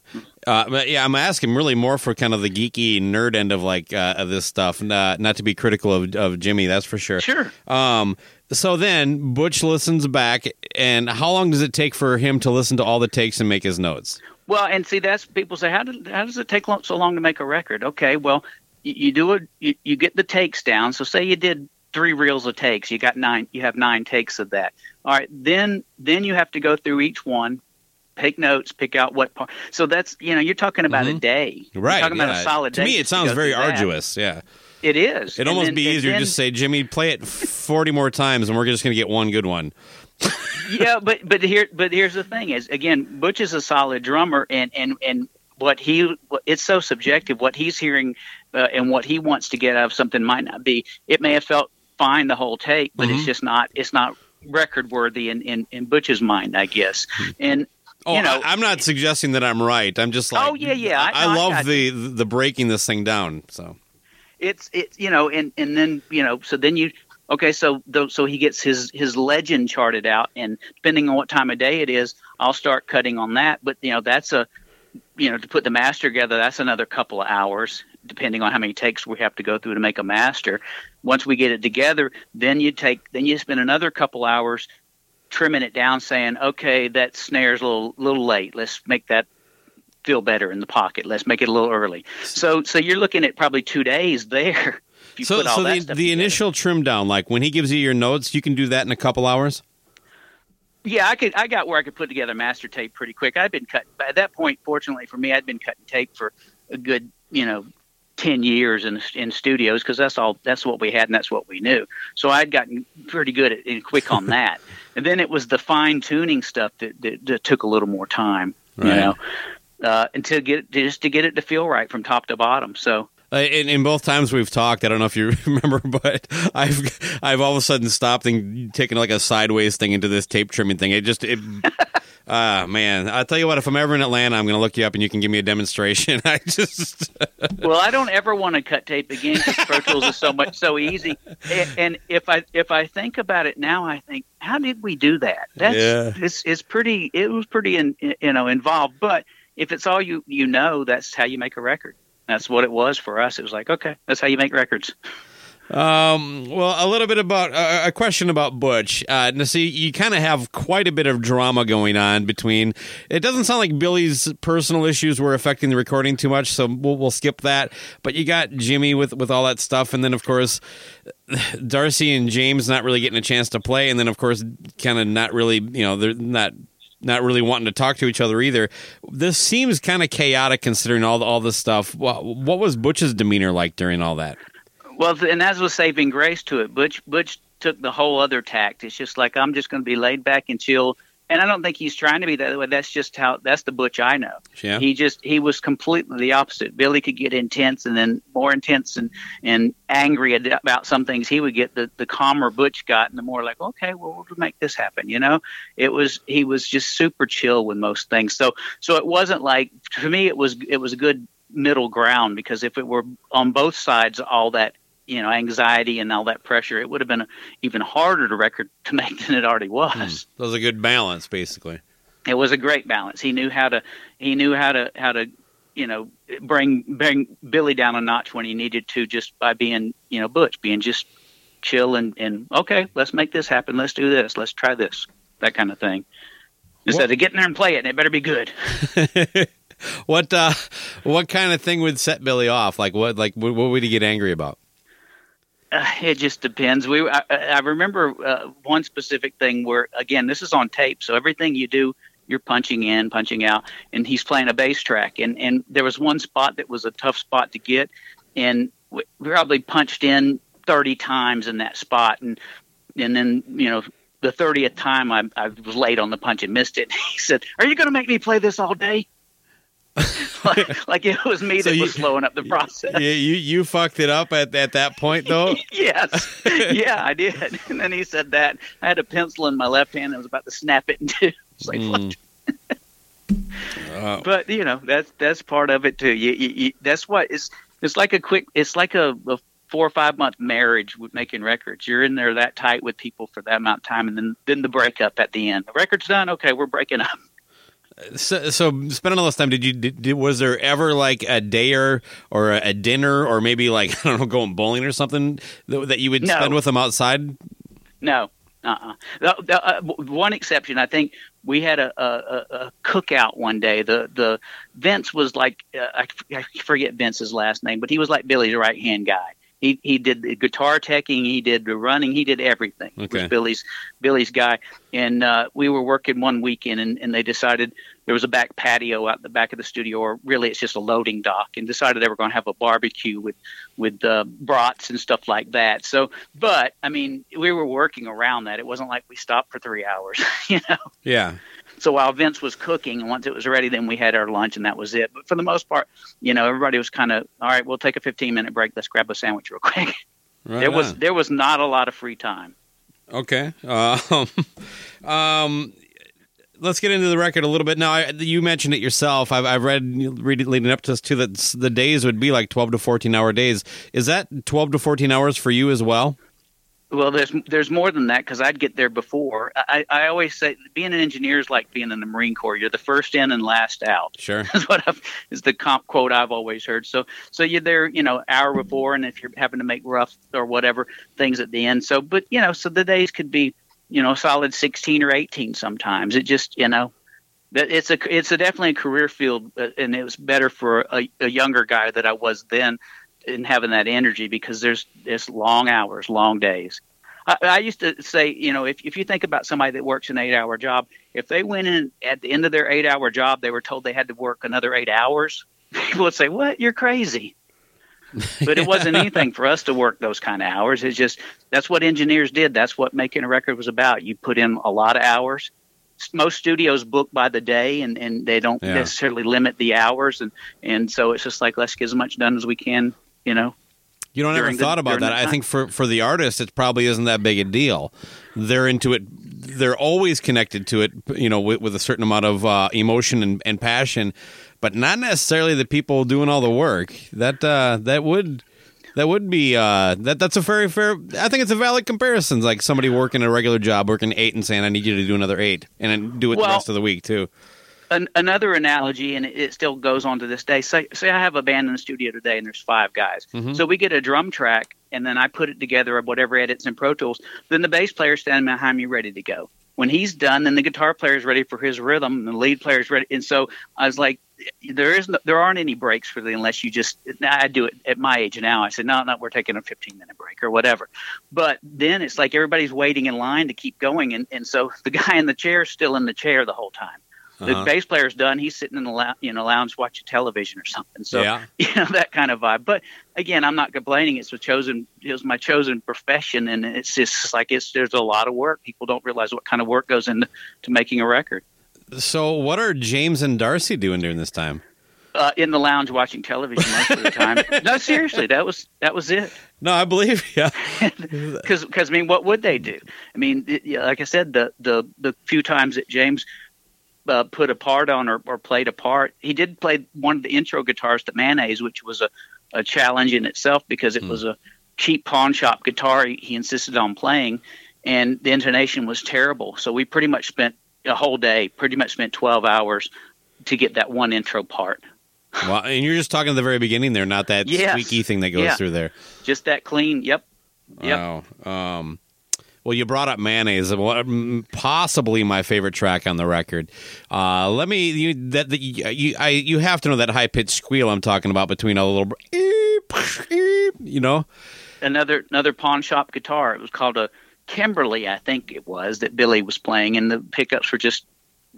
Uh, but yeah, I'm asking really more for kind of the geeky nerd end of like uh, of this stuff, not, not to be critical of, of Jimmy, that's for sure. Sure. Um, so then Butch listens back, and how long does it take for him to listen to all the takes and make his notes? Well, and see, that's people say, how did how does it take so long to make a record? Okay, well, you, you do it. You, you get the takes down. So say you did three reels of takes, you got nine. You have nine takes of that. All right, then then you have to go through each one, take notes, pick out what part. So that's you know you're talking about a mm-hmm. day. You're Right. talking about a solid to day. To me, it sounds very through that. arduous. Yeah. It is. It'd And almost then- be easier to just say, Jimmy, play it 40 more times, and we're just going to get one good one. yeah, but but here but here's the thing is again, Butch is a solid drummer, and and and what he it's so subjective. What he's hearing uh, and what he wants to get out of something might not be. It may have felt fine the whole take, but Mm-hmm. it's just not. It's not record worthy in, in in Butch's mind, I guess. And Oh, you know, I, am not suggesting that I'm right. I'm just like, Oh, yeah, yeah, I- I, I love the the breaking this thing down. So it's it's you know and and then you know so then you okay so the, so he gets his his legend charted out and depending on what time of day it is i'll start cutting on that. But you know that's a you know to put the master together that's another couple of hours depending on how many takes we have to go through to make a master. Once we get it together then you take then you spend another couple hours trimming it down saying okay that snare's a little little late. Let's make that feel better in the pocket. Let's make it a little early. So so you're looking at probably two days there you so so the the initial trim down, like when he gives you your notes, you can do that in a couple hours. yeah i could i got where i could put together master tape pretty quick. I'd been cutting at that point fortunately for me i'd been cutting tape for a good you know 10 years in in studios because that's all that's what we had and that's what we knew. So i'd gotten pretty good at and quick on that. And then it was the fine tuning stuff that, that, that took a little more time you know uh, until get just to get it to feel right from top to bottom so Uh, in, in both times we've talked, I don't know if you remember, but I've I've all of a sudden stopped and taken like a sideways thing into this tape trimming thing. It just it. Ah man, I'll tell you what. If I'm ever in Atlanta, I'm going to look you up and you can give me a demonstration. I just well, I don't ever want to cut tape again because Pro Tools is so much so easy. And, and if I if I think about it now, I think, how did we do that? That's Yeah. it's it's pretty. It was pretty in, you know involved. But if it's all you you know, that's how you make a record. That's what it was for us. It was like, okay, that's how you make records. Um, well, a little bit about uh, a question about Butch. Uh, now, see, you kind of have quite a bit of drama going on between. It doesn't sound like Billy's personal issues were affecting the recording too much, so we'll, we'll skip that. But you got Jimmy with with all that stuff, and then of course Darcy and James not really getting a chance to play, and then of course kind of not really, you know, they're not not really wanting to talk to each other either. This seems kind of chaotic considering all the, all this stuff. What, what was Butch's demeanor like during all that? Well, and that was saving grace to it. Butch Butch took the whole other tact. It's just like I'm just going to be laid back and chill. And I don't think he's trying to be that way. That's just how that's the Butch I know. Yeah. He just he was completely the opposite. Billy could get intense and then more intense and and angry about some things. He would get the the calmer Butch got and the more like okay, well we'll make this happen. You know, it was he was just super chill with most things. So so it wasn't like to me it was it was a good middle ground because if it were on both sides all that you know anxiety and all that pressure, it would have been a, even harder to record to make than it already was. That was a good balance, basically. It was a great balance. He knew how to he knew how to how to you know bring bring Billy down a notch when he needed to just by being you know Butch being just chill and and okay let's make this happen let's do this let's try this that kind of thing instead of getting there and play it and it better be good What uh, what kind of thing would set Billy off? Like what? Like what, what would he get angry about? Uh, it just depends. We I, I remember uh, one specific thing where again this is on tape, so everything you do you're punching in, punching out, and he's playing a bass track. And and there was one spot that was a tough spot to get, and we probably punched in 30 times in that spot, and and then you know the 30th time I, I was late on the punch and missed it. He said, "Are you going to make me play this all day?" like, like it was me So that you- was slowing up the process. you, you you fucked it up at at that point though. yes, yeah, I did. And then he said that I had a pencil in my left hand. I was about to snap it in two. It's like, what? Uh, but you know, that's that's part of it too. You, you, you, that's what it's. It's like a quick. It's like a, a four or five month marriage with making records. You're in there that tight with people for that amount of time, and then then the breakup at the end. The record's done. Okay, we're breaking up. So, so spending all this time, did you did, did- was there ever like a day or or a dinner or maybe like I don't know going bowling or something that, that you would No. spend with them outside? No. Uh-uh. The, the, uh, one exception, I think we had a, a, a cookout one day. The the Vince was like uh, I, I forget Vince's last name, but he was like Billy's right hand guy. He he did the guitar teching, he did the running, he did everything. He was Billy's Billy's guy. And uh, we were working one weekend, and, and they decided there was a back patio out the back of the studio, or really it's just a loading dock, and decided they were going to have a barbecue with with uh, brats and stuff like that. So, but I mean, we were working around that. It wasn't like we stopped for three hours, you know. Yeah. So while Vince was cooking, and once it was ready, then we had our lunch, and that was it. But for the most part, you know, everybody was kind of all right. We'll take a fifteen minute break. Let's grab a sandwich real quick. Right there was there was not a lot of free time. Okay. Um, um, let's get into the record a little bit. Now, I, you mentioned it yourself. I've, I've read, read leading up to this too that the days would be like 12 to 14 hour days. Is that 12 to 14 hours for you as well? Well, there's there's more than that because I'd get there before. I, I always say being an engineer is like being in the Marine Corps. You're the first in and last out. Sure. is what I've, is the comp quote I've always heard. So so you're there, you know, hour before, and if you're having to make rough or whatever things at the end. So, but you know, so the days could be, you know, solid 16 or 18 sometimes. It just, you know, that it's a it's a definitely a career field, uh, and it was better for a, a younger guy that I was then in having that energy because there's there's long hours, long days. I, I used to say, you know, if if you think about somebody that works an eight hour job, if they went in at the end of their eight hour job, they were told they had to work another eight hours, people would say, "What? You're crazy." but it wasn't anything for us to work those kind of hours. It's just that's what engineers did. That's what making a record was about. You put in a lot of hours. Most studios book by the day, and, and they don't Yeah. necessarily limit the hours, and and so it's just like let's get as much done as we can. You know, You don't ever the- thought about that. I think for for the artist, it probably isn't that big a deal. They're into it. They're always connected to it. You know, with, with a certain amount of uh, emotion and, and passion, but not necessarily the people doing all the work. That uh, that would. That would be uh, that. That's a very fair. I think it's a valid comparison. Like somebody working a regular job, working eight, and saying, "I need you to do another eight, and then do it the rest of the week too." An, another analogy, and it, still goes on to this day. Say, say I have a band in the studio today, and there's five guys. Mm-hmm. So we get a drum track, and then I put it together of whatever edits in Pro Tools. Then the bass player standing behind me, ready to go. When he's done, then the guitar player is ready for his rhythm, and the lead player is ready. And so I was like, there is no, there aren't any breaks for the unless you just. Now I do it at my age now. I said, no, no, we're taking a 15 minute break or whatever. But then it's like everybody's waiting in line to keep going, and and so the guy in the chair is still in the chair the whole time the Uh-huh. bass player's done. He's sitting in the lou- you know lounge watching television or something. So Yeah. you know that kind of vibe. But again, I'm not complaining. It's a chosen. It was my chosen profession, and it's just like it's there's a lot of work. People don't realize what kind of work goes into to making a record. So, what are James and Darcy doing during this time? Uh, in the lounge watching television most of the time. no, seriously, that was that was it. No, I believe you. Because I mean, what would they do? I mean, it, yeah, like I said, the the the few times that James uh, put a part on or, or played a part, he did play one of the intro guitars to Mayonnaise, which was a, a challenge in itself because it was a cheap pawn shop guitar he, he insisted on playing, and the intonation was terrible. So we pretty much spent a whole day, pretty much spent twelve hours to get that one intro part. Well, and you're just talking at the very beginning there, not that Yes. squeaky thing that goes Yeah. through there. Just that clean. Yep. Yep. Wow. Um, well, you brought up mayonnaise, mm, possibly my favorite track on the record. Uh, let me you that you I you have to know that high pitched squeal I'm talking about between a little, you know. another another pawn shop guitar. It was called a Kimberly, I think it was that Billy was playing, and the pickups were just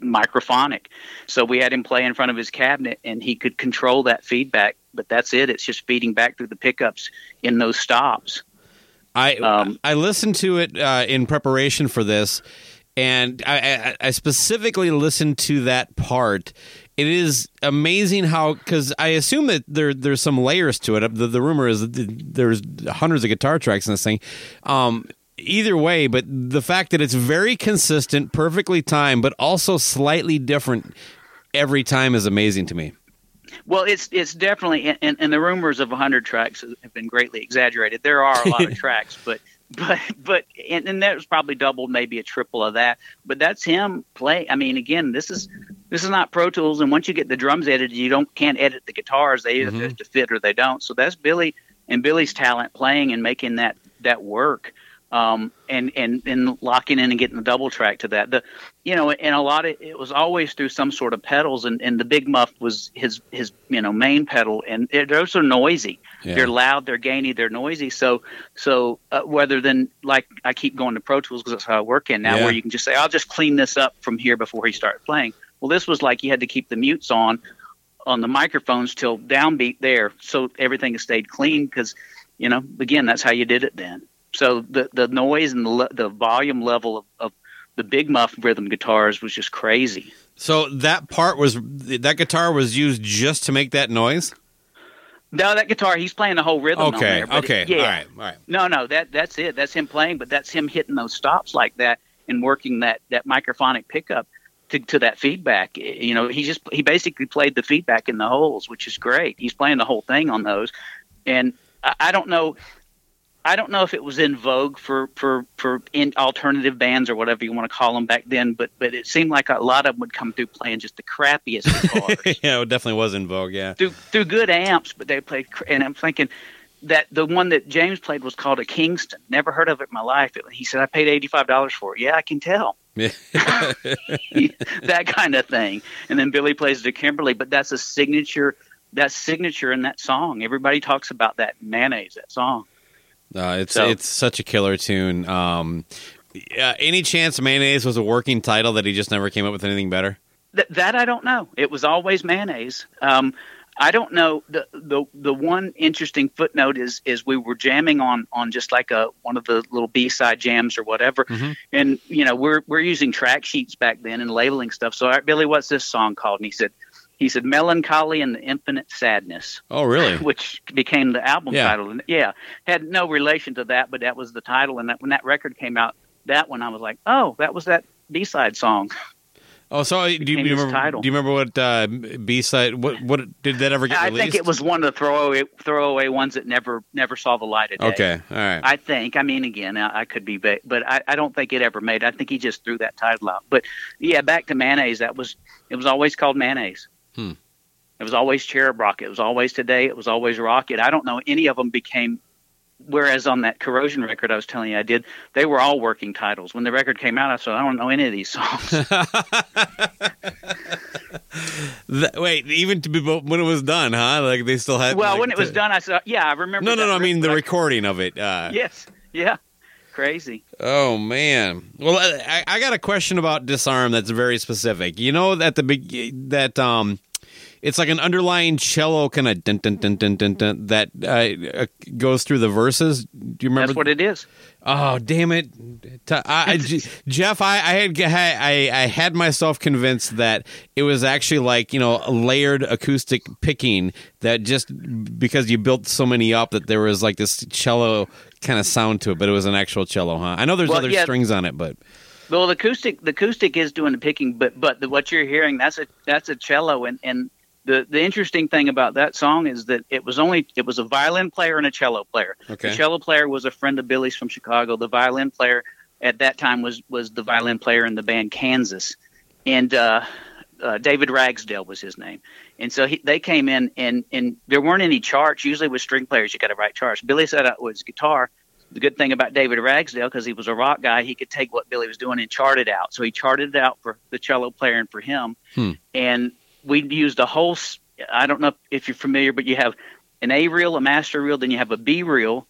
microphonic. So we had him play in front of his cabinet, and he could control that feedback. But that's it; it's just feeding back through the pickups in those stops. I Um, I listened to it uh, in preparation for this, and I, I, I specifically listened to that part, it is amazing how because I assume that there there's some layers to it. The, the rumor is that there's hundreds of guitar tracks in this thing. Um, either way, but the fact that it's very consistent, perfectly timed, but also slightly different every time is amazing to me. Well, it's it's definitely, and, and the rumors of 100 tracks have been greatly exaggerated. There are a lot of tracks, but but but and, and that was probably double, maybe a triple of that. But that's him play. I mean, again, this is this is not Pro Tools, and once you get the drums edited, you don't can't edit the guitars. They either mm-hmm. fit or they don't. So that's Billy and Billy's talent playing and making that that work um, and and and locking in and getting the double track to that. The you know, and a lot of it was always through some sort of pedals, and, and the big muff was his his you know main pedal, and it, those are noisy. Yeah. They're loud, they're gainy, they're noisy. So so uh, whether than like I keep going to Pro Tools because that's how I work in now, yeah. where you can just say I'll just clean this up from here before he starts playing. Well, this was like you had to keep the mutes on on the microphones till downbeat there, so everything stayed clean because you know again that's how you did it then. So the the noise and the the volume level of, of the big muff rhythm guitars was just crazy. So that part was that guitar was used just to make that noise. No, that guitar he's playing the whole rhythm. Okay, there, okay, it, yeah. all right, all right. No, no, that that's it. That's him playing, but that's him hitting those stops like that and working that that microphonic pickup to, to that feedback. You know, he just he basically played the feedback in the holes, which is great. He's playing the whole thing on those, and I, I don't know. I don't know if it was in vogue for for for in alternative bands or whatever you want to call them back then, but but it seemed like a lot of them would come through playing just the crappiest guitars. yeah, it definitely was in vogue. Yeah, through through good amps, but they played. And I'm thinking that the one that James played was called a Kingston. Never heard of it in my life. He said I paid eighty five dollars for it. Yeah, I can tell. that kind of thing. And then Billy plays the Kimberly, but that's a signature. That signature in that song. Everybody talks about that mayonnaise. That song. Uh, it's so, it's such a killer tune. Um, uh, any chance mayonnaise was a working title that he just never came up with anything better? Th- that I don't know. It was always mayonnaise. Um, I don't know. The, the the one interesting footnote is is we were jamming on on just like a one of the little B side jams or whatever, mm-hmm. and you know we're we're using track sheets back then and labeling stuff. So Billy, what's this song called? And he said he said melancholy and the infinite sadness oh really which became the album yeah. title and yeah had no relation to that but that was the title and that when that record came out that one i was like oh that was that b-side song Oh, so uh, do you, you remember? Title. Do you remember what uh, B side? What what did that ever get I released? think it was one of the throwaway throwaway ones that never never saw the light of day. Okay, all right. I think. I mean, again, I, I could be, but I, I don't think it ever made. I think he just threw that title out. But yeah, back to mayonnaise. That was it was always called mayonnaise. Hmm. It was always Cherub Rock. It was always Today. It was always Rocket. I don't know any of them became. Whereas on that Corrosion record I was telling you I did, they were all working titles. When the record came out, I said I don't know any of these songs. wait, even to be when it was done, huh? Like they still had. Well, like, when it was done, I said, "Yeah, I remember." No, no, no. I mean the recording of it. Uh, yes, yeah, crazy. Oh man. Well, I, I, got a question about disarm that's very specific. You know, at the that um it's like an underlying cello kind of dun, dun, dun, dun, dun, dun, that uh, uh, goes through the verses. Do you remember? That's what it is. Oh damn it, I, I, Jeff! I, I had I, I had myself convinced that it was actually like you know layered acoustic picking that just because you built so many up that there was like this cello kind of sound to it, but it was an actual cello, huh? I know there's well, other yeah. strings on it, but well, the acoustic the acoustic is doing the picking, but but the, what you're hearing that's a that's a cello, and and the the interesting thing about that song is that it was only it was a violin player and a cello player. Okay. The cello player was a friend of Billy's from Chicago. The violin player at that time was was the violin player in the band Kansas, and uh, uh, David Ragsdale was his name. And so he, they came in and and there weren't any charts. Usually with string players you got to write charts. Billy set up with his guitar. The good thing about David Ragsdale, because he was a rock guy, he could take what Billy was doing and chart it out. So he charted it out for the cello player and for him. Hmm. And we used a whole. I don't know if you're familiar, but you have an A reel, a master reel, then you have a B reel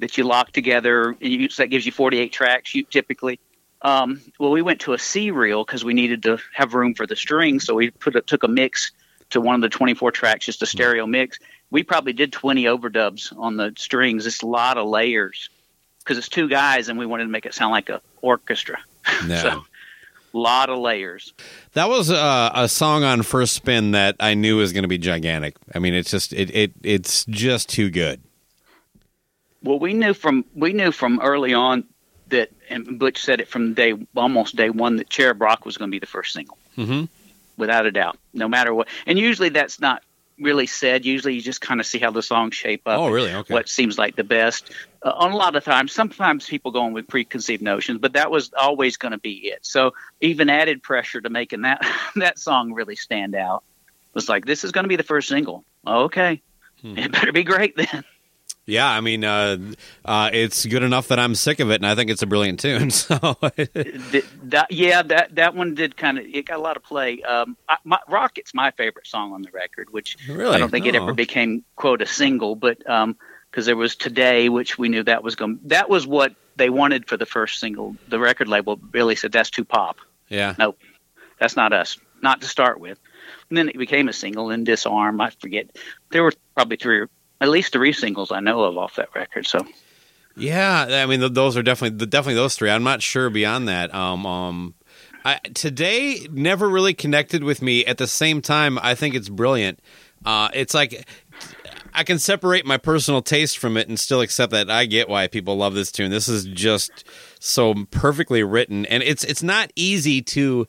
that you lock together. You, so that gives you 48 tracks. You typically. Um, well, we went to a C reel because we needed to have room for the strings, so we put a, took a mix to one of the 24 tracks, just a stereo mix. We probably did 20 overdubs on the strings. It's a lot of layers because it's two guys, and we wanted to make it sound like an orchestra. No. so lot of layers. That was uh, a song on first spin that I knew was going to be gigantic. I mean, it's just it, it it's just too good. Well, we knew from we knew from early on that, and Butch said it from day almost day one that Cherub Rock was going to be the first single, mm-hmm. without a doubt, no matter what. And usually that's not really said. Usually you just kind of see how the songs shape up. Oh, really? Okay. What seems like the best. Uh, on a lot of times, sometimes people go in with preconceived notions, but that was always going to be it. So even added pressure to making that that song really stand out was like, this is going to be the first single. Okay, hmm. it better be great then. Yeah, I mean, uh, uh, it's good enough that I'm sick of it, and I think it's a brilliant tune. So, the, that, yeah, that that one did kind of it got a lot of play. Um, I, my, Rocket's my favorite song on the record, which really? I don't think oh. it ever became quote a single, but because there was Today, which we knew that was going. That was what they wanted for the first single. The record label really said that's too pop. Yeah, nope, that's not us. Not to start with. And then it became a single and Disarm. I forget. There were probably three or at least three singles I know of off that record. So, yeah, I mean those are definitely definitely those three. I'm not sure beyond that. Um, um, I, today never really connected with me. At the same time, I think it's brilliant. Uh, it's like I can separate my personal taste from it and still accept that I get why people love this tune. This is just so perfectly written, and it's it's not easy to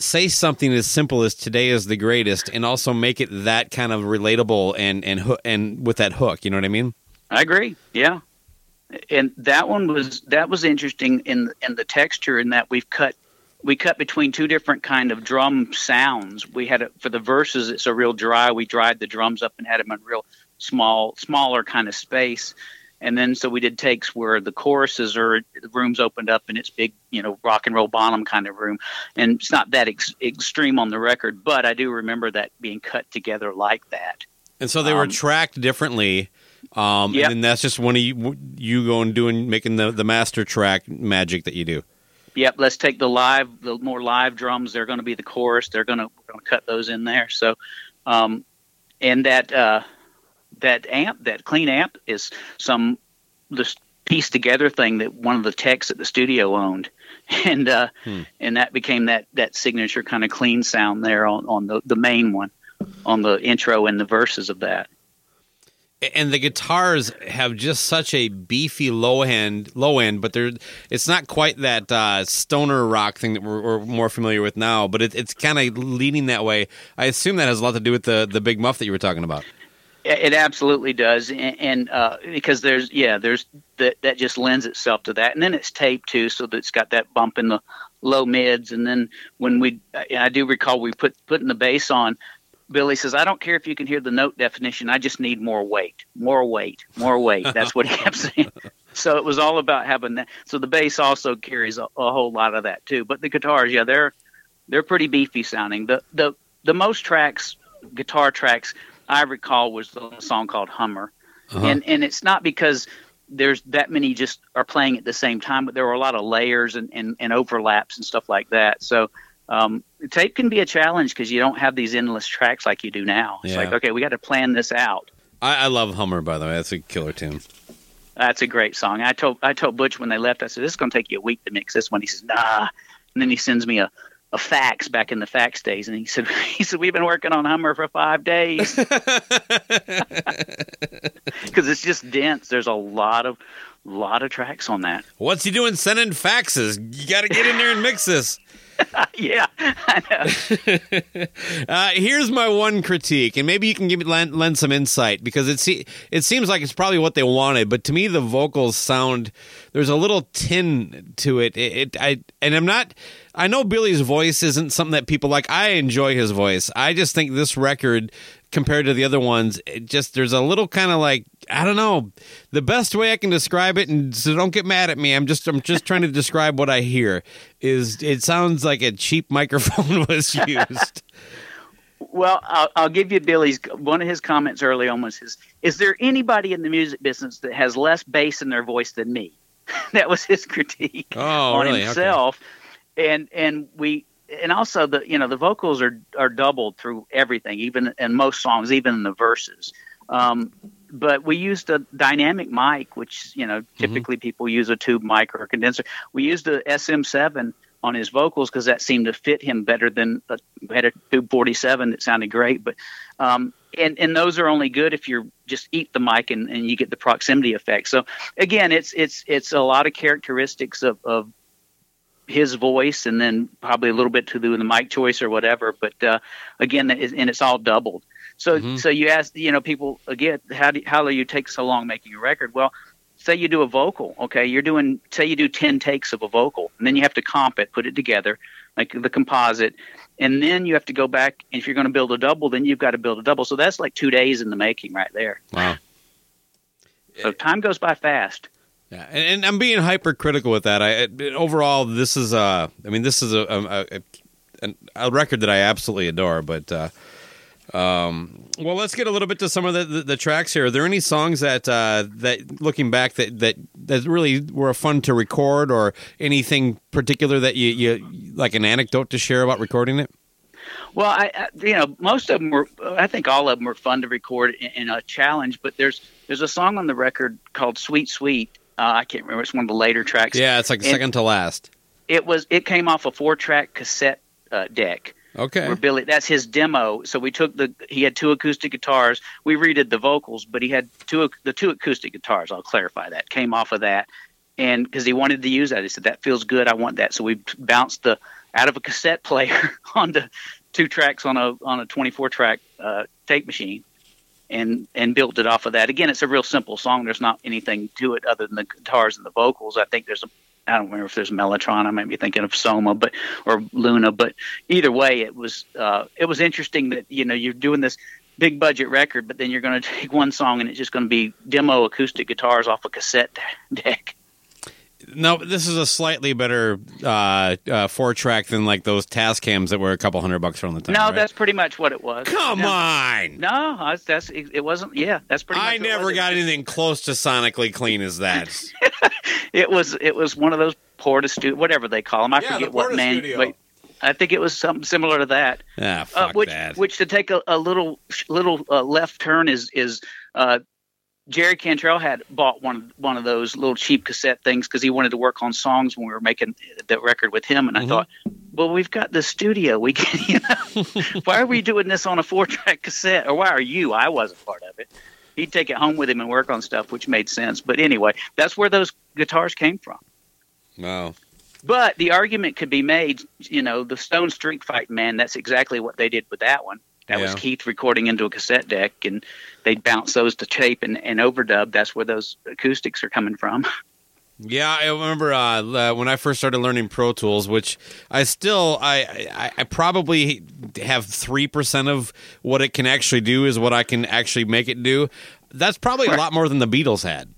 say something as simple as today is the greatest and also make it that kind of relatable and and and with that hook. You know what i mean? I agree. Yeah. And that one was that was interesting in in the texture in that we've cut we cut between two different kind of drum sounds. We had it for the verses it's a real dry we dried the drums up and had them in real small smaller kind of space. And then so we did takes where the choruses are the rooms opened up and it's big you know rock and roll bottom kind of room. And it's not that ex- extreme on the record but i do remember that being cut together like that. And so they were um, tracked differently um yep. and that's just one of you you going doing making the the master track magic that you do. Yep let's take the live the more live drums. They're going to be the chorus. They're going to we're going to cut those in there. So um and that uh that amp, that clean amp, is some this piece together thing that one of the techs at the studio owned, and uh, hmm. and that became that that signature kind of clean sound there on on the the main one, on the intro and the verses of that. And the guitars have just such a beefy low end, low end, but they're it's not quite that uh, stoner rock thing that we're, we're more familiar with now. But it, it's kind of leaning that way. I assume that has a lot to do with the the big muff that you were talking about. It absolutely does, and, and uh, because there's yeah, there's that that just lends itself to that, and then it's taped too, so that it's got that bump in the low mids, and then when we, I do recall we put putting the bass on. Billy says, "I don't care if you can hear the note definition. I just need more weight, more weight, more weight." That's what he kept saying. So it was all about having that. So the bass also carries a, a whole lot of that too. But the guitars, yeah, they're they're pretty beefy sounding. The the the most tracks, guitar tracks I recall was the song called Hummer, uh-huh. and and it's not because there's that many just are playing at the same time, but there were a lot of layers and, and, and overlaps and stuff like that. So um, tape can be a challenge because you don't have these endless tracks like you do now. It's yeah. like okay, we got to plan this out. I, I love Hummer by the way. That's a killer tune. That's a great song. I told I told Butch when they left, I said this is going to take you a week to mix this one. He says nah, and then he sends me a a fax back in the fax days, and he said, "He said we've been working on Hummer for five days because it's just dense. There's a lot of lot of tracks on that. What's he doing sending faxes? You got to get in there and mix this." yeah, uh, here's my one critique, and maybe you can give me lend, lend some insight because it se- it seems like it's probably what they wanted, but to me the vocals sound there's a little tin to it. It, it I and I'm not. I know Billy's voice isn't something that people like. I enjoy his voice. I just think this record compared to the other ones, it just there's a little kind of like I don't know the best way I can describe it, and so don't get mad at me. I'm just I'm just trying to describe what I hear. Is it sounds like a cheap microphone was used. well, I'll, I'll, give you Billy's one of his comments early on was his: Is there anybody in the music business that has less bass in their voice than me? that was his critique oh, on really? himself. Okay. And and we and also the you know the vocals are are doubled through everything, even in most songs, even in the verses. Um, but we used a dynamic mic, which you know mm-hmm. typically mm-hmm. people use a tube mic or a condenser. We used a SM7 on his vocals because that seemed to fit him better than a, had a tube 47 that sounded great. But um, and and those are only good if you just eat the mic and, and you get the proximity effect. So again, it's it's it's a lot of characteristics of, of his voice and then probably a little bit to do the mic choice or whatever. But uh, again, and it's all doubled. So mm-hmm. so you ask you know people again how do how do you take so long making a record? Well, say you do a vocal, okay, you're doing say you do ten takes of a vocal, and then you have to comp it, put it together like the composite, and then you have to go back. And if you're going to build a double, then you've got to build a double. So that's like two days in the making right there. Wow. So time goes by fast. Yeah, and, and, I'm being hypercritical with that. I overall, this is uh, I mean, this is a a, a, a record that I absolutely adore, but. Uh, um, well, let's get a little bit to some of the, the, the tracks here. Are there any songs that uh, that looking back that, that that really were fun to record, or anything particular that you, you like an anecdote to share about recording it? Well, I, I, you know most of them were. I think all of them were fun to record in, in a challenge. But there's there's a song on the record called "Sweet Sweet," Uh, I can't remember. It's one of the later tracks. Yeah, it's like and second to last. It was. It came off a four track cassette uh, deck. Okay. Where Billy, that's his demo. So we took the. He had two acoustic guitars. We redid the vocals, but he had two the two acoustic guitars. I'll clarify that came off of that, and because he wanted to use that, he said that feels good. I want that. So we bounced the out of a cassette player onto two tracks on a on a 24 track uh, tape machine and and built it off of that. Again, it's a real simple song. There's not anything to it other than the guitars and the vocals. I think there's a I don't remember if there's Mellotron. I might be thinking of Soma, but or Luna. But either way, it was uh, it was interesting that you know you're doing this big budget record, but then you're going to take one song and it's just going to be demo acoustic guitars off a cassette deck. No, this is a slightly better uh, uh, four track than like those Tascams that were a couple hundred bucks from the time. No, right? that's pretty much what it was. Come no, on. No, that's it wasn't. Yeah, that's pretty. I never got anything close to sonically clean as that. it was. It was one of those Portastudio, whatever they call them. I yeah, forget the what man. Wait, I think it was something similar to that. Ah, fuck uh, which, that. Which to take a, a little little uh, left turn is is uh, Jerry Cantrell had bought one one of those little cheap cassette things because he wanted to work on songs when we were making that record with him. And I mm-hmm. thought, well, we've got the studio. We can, you know, why are we doing this on a four track cassette? Or why are you? I wasn't part of it. He'd take it home with him and work on stuff, which made sense. But anyway, that's where those guitars came from. Wow. But the argument could be made, you know, the Stones Street Fighting Man. That's exactly what they did with that one. That yeah. was Keith recording into a cassette deck, and they'd bounce those to tape and, and overdub. That's where those acoustics are coming from. Yeah, I remember uh, when I first started learning Pro Tools, which I still I I, I probably have three percent of what it can actually do is what I can actually make it do. That's probably a lot more than the Beatles had.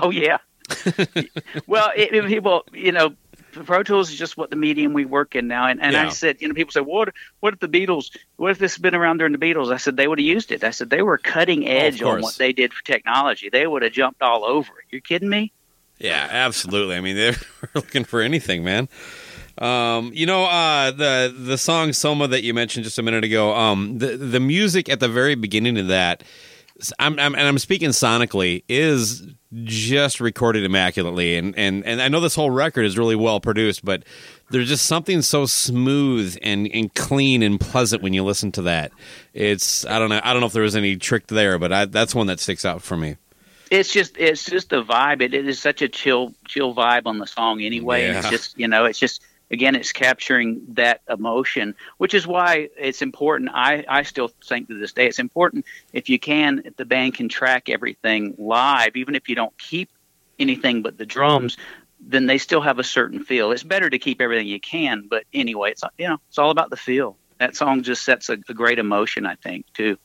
Oh yeah. well, it, it, people, you know, Pro Tools is just what the medium we work in now. And, and yeah. I said, you know, people say, what, what if the Beatles, what if this had been around during the Beatles? I said, they would have used it. I said, they were cutting edge oh, on what they did for technology. They would have jumped all over it. You're kidding me? Yeah, absolutely. I mean, they were looking for anything, man. Um, you know, uh, the the song Soma that you mentioned just a minute ago, um, the the music at the very beginning of that, I'm, I'm and I'm speaking sonically, is just recorded immaculately. And, and and I know this whole record is really well produced but there's just something so smooth and, and clean and pleasant when you listen to that. It's I don't know I don't know if there was any trick there but I, that's one that sticks out for me. It's just it's just the vibe. It, it is such a chill chill vibe on the song anyway. Yeah. it's just you know it's just again, it's capturing that emotion, which is why it's important. I, I still think to this day it's important if you can, if the band can track everything live, even if you don't keep anything but the drums, then they still have a certain feel. It's better to keep everything you can, but anyway, it's you know it's all about the feel. That song just sets a, a great emotion, I think, too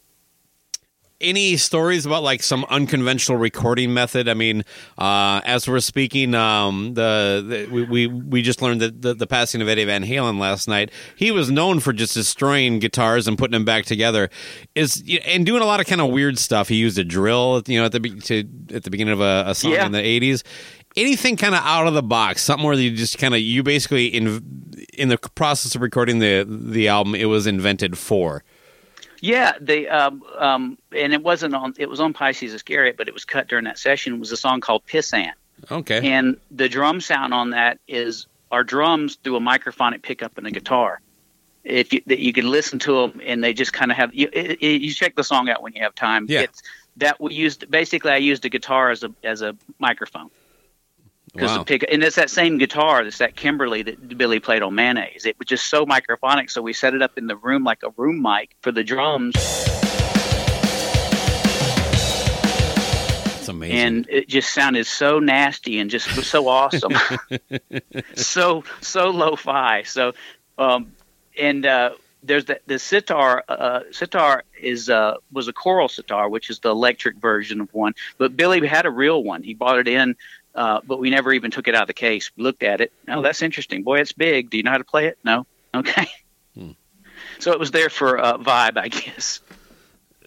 any stories about like some unconventional recording method? I mean, uh, as we're speaking, um, the, the, we, we just learned that the, the, passing of Eddie Van Halen last night. He was known for just destroying guitars and putting them back together. Is and doing a lot of kind of weird stuff. He used a drill, you know, at the to, at the beginning of a, a song yeah. in the eighties. Anything kind of out of the box, something where you just kind of you basically in in the process of recording the the album, it was invented for. Yeah, the um, um, and it wasn't on. It was on Pisces Iscariot, but it was cut during that session. It was a song called Pissant. Okay. And the drum sound on that is our drums through a microphonic pickup and a guitar. If you, that you can listen to them and they just kind of have you, it, it, you check the song out when you have time. Yeah. It's, that we used basically I used a guitar as a as a microphone. Because Wow. the pick, and it's that same guitar, it's that Kimberly that Billy played on Mayonnaise. It was just so microphonic, so we set it up in the room like a room mic for the drums, It's amazing. and it just sounded so nasty and just was so awesome, so so lo-fi. So, um, and uh, there's the, the sitar. Uh, sitar is uh, was a Coral sitar, which is the electric version of one. But Billy had a real one. He bought it in, uh, but we never even took it out of the case. We looked at it. Oh, that's interesting. Boy, it's big. Do you know how to play it? No. Okay. So it was there for uh, vibe, I guess.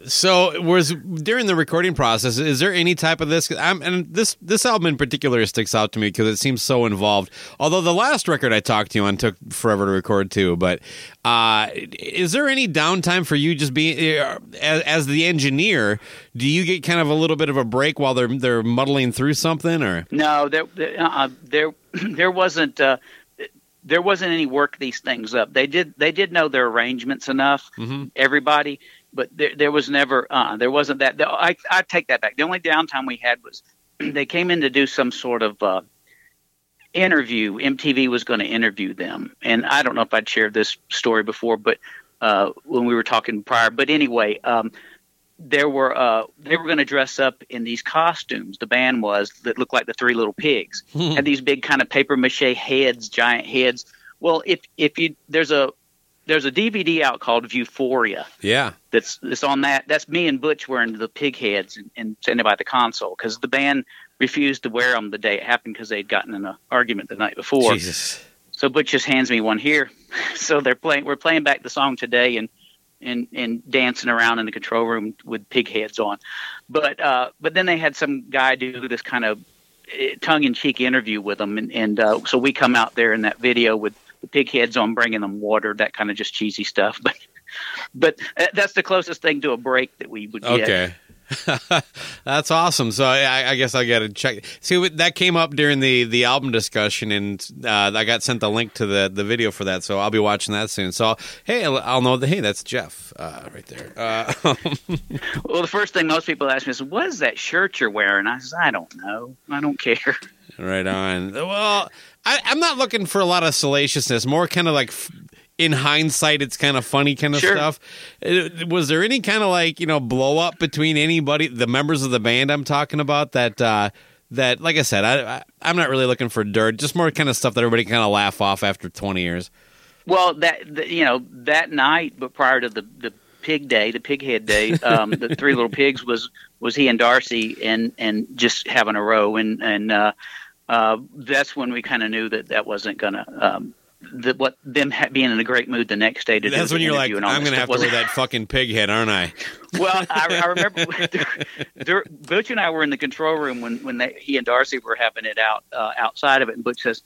So, was during the recording process, is there any type of this? I'm, and this this album in particular sticks out to me because it seems so involved. Although the last record I talked to you on took forever to record too, but uh, is there any downtime for you just being uh, as, as the engineer? Do you get kind of a little bit of a break while they're they're muddling through something, or No, there, there- uh, there, there wasn't. Uh, there wasn't any work these things up. They did. They did know their arrangements enough. Everybody, but there, there was never. Uh, there wasn't that. I, I take that back. The only downtime we had was they came in to do some sort of uh, interview. MTV was going to interview them, and I don't know if I'd shared this story before, but uh, when we were talking prior. But anyway, um, there were uh, they were going to dress up in these costumes. The band was that looked like the Three Little Pigs. Had these big kind of paper mache heads, giant heads. Well, if if you there's a there's a DVD out called Vieuphoria yeah, that's that's on that. That's me and Butch wearing the pig heads and, and sitting by the console because the band refused to wear them the day it happened because they'd gotten in an argument the night before. Jesus, So Butch just hands me one here. So they're playing. We're playing back the song today and and and dancing around in the control room with pig heads on. But uh, but then they had some guy do this kind of tongue in cheek interview with them, and, and uh, so we come out there in that video with the pig heads on, bringing them water, that kind of just cheesy stuff. But but uh, that's the closest thing to a break that we would get. okay. That's awesome. So I, I guess I got to check. See, that came up during the, the album discussion, and uh, I got sent the link to the, the video for that. So I'll be watching that soon. So hey, I'll, I'll know that. Hey, that's Jeff uh, right there. Uh, Well, the first thing most people ask me is, "What is that shirt you're wearing?" I says, "I don't know. I don't care." right on. Well, I, I'm not looking for a lot of salaciousness. More kind of like. f- In hindsight, it's kind of funny kind of Sure. stuff. Uh, Was there any kind of like you know blow up between anybody, the members of the band I'm talking about that uh, that like I said, I, I I'm not really looking for dirt, just more kind of stuff that everybody kind of laugh off after 20 years. Well, that the, you know that night, but prior to the the pig day, the pig head day, um, the three little pigs was was he and Darcy and and just having a row, and and uh, uh, that's when we kind of knew that that wasn't gonna. Um, that what them ha- being in a great mood the next day to That's when you're like, interview and all I'm gonna have to wear that fucking pig head, aren't I? well, I, I remember Butch and I were in the control room when when they, he and Darcy were having it out uh, outside of it, and Butch says,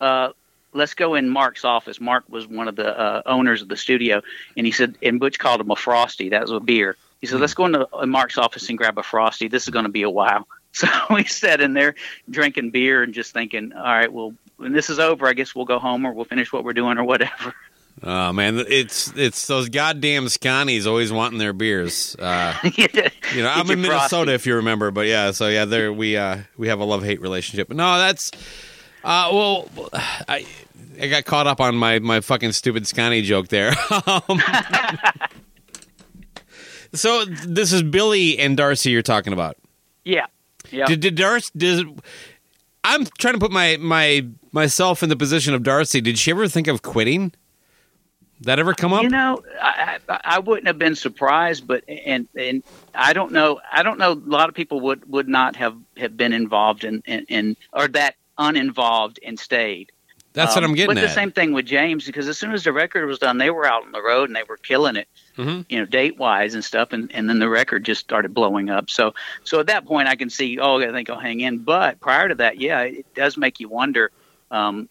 uh, "Let's go in Mark's office." Mark was one of the uh, owners of the studio, and he said, and Butch called him a frosty. That was a beer. He said, "Let's go into uh, Mark's office and grab a frosty. This is going to be a while." So we sat in there drinking beer and just thinking, "All right, well, when this is over, I guess we'll go home or we'll finish what we're doing or whatever." Oh man, it's it's those goddamn Sconnies always wanting their beers. Uh, you know, I'm in Minnesota Frosty. if you remember, but yeah, so yeah, there we uh we have a love hate relationship. But no, that's uh well, I I got caught up on my my fucking stupid Sconnie joke there. Um, so this is Billy and Darcy you're talking about. Yeah, yeah. Did, did Darcy? Did, I'm trying to put my my myself in the position of Darcy. Did she ever think of quitting? That ever come up? You know, I, I, I wouldn't have been surprised, but and and I don't know. I don't know. A lot of people would would not have have been involved in in, in or that uninvolved and stayed. That's what Um, I'm getting But at. the same thing with James, because as soon as the record was done, they were out on the road and they were killing it, Mhm. you know, date wise and stuff. And, and then the record just started blowing up. So so at that point, I can see, oh, I think I'll hang in. But prior to that, yeah, it does make you wonder um,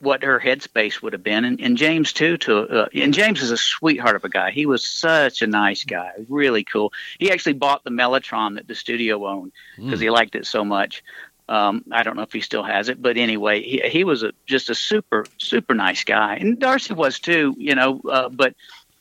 what her headspace would have been. And, and James too. To uh, and James is a sweetheart of a guy. He was such a nice guy, really cool. He actually bought the Mellotron that the studio owned because he liked it so much. Um, I don't know if he still has it, but anyway, he, he was a, just a super super nice guy, and Darcy was too. You know, uh, but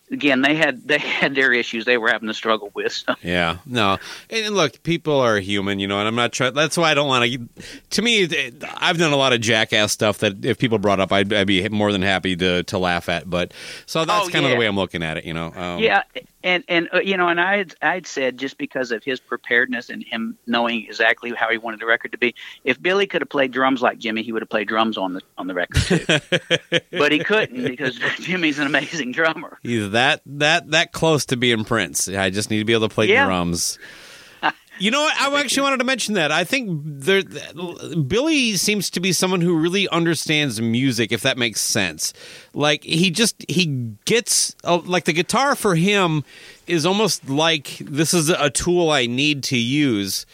again, they had they had their issues they were having to struggle with. So. Yeah, no, and look, people are human, you know, and I'm not trying. That's why I don't want to. To me, I've done a lot of jackass stuff that if people brought up, I'd, I'd be more than happy to to laugh at. But so that's Oh, kind of the way I'm looking at it, you know. Um, Yeah, and and uh, you know, and I had I'd said just because of his preparedness and him knowing exactly how he wanted the record to be, if Billy could have played drums like Jimmy, he would have played drums on the on the record too. but he couldn't because Jimmy's an amazing drummer. He's that that that close to being Prince. I just need to be able to play Yeah. drums. You know what? I actually wanted to mention that. I think there, Billy seems to be someone who really understands music, if that makes sense. Like he just he gets like the guitar for him is almost like this is a tool I need to use.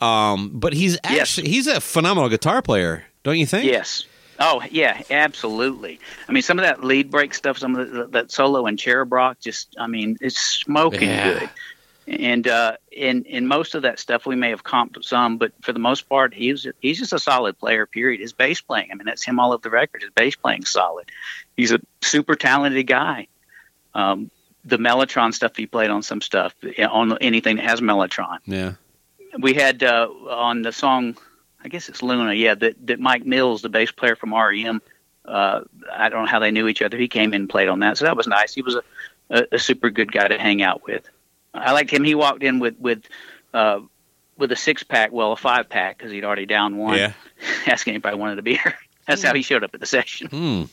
Um, but he's Yes. actually he's a phenomenal guitar player, don't you think? Yes. Oh yeah, absolutely. I mean, some of that lead break stuff, some of the, that solo and cherub rock, just I mean, it's smoking Yeah. good. And uh, in in most of that stuff, we may have comped some, but for the most part, he's he's just a solid player. Period. His bass playing, I mean, that's him all over the record. His bass playing solid. He's a super talented guy. Um, the Mellotron stuff he played on some stuff on anything that has Mellotron Yeah. we had uh, on the song, I guess it's Luna, yeah, that, that Mike Mills, the bass player from REM, uh, I don't know how they knew each other. He came in and played on that, so that was nice. He was a, a, a super good guy to hang out with. I liked him. He walked in with with uh, with a six pack, well, a five pack, because he'd already down one. Yeah. asking if I wanted a beer. That's how he showed up at the session.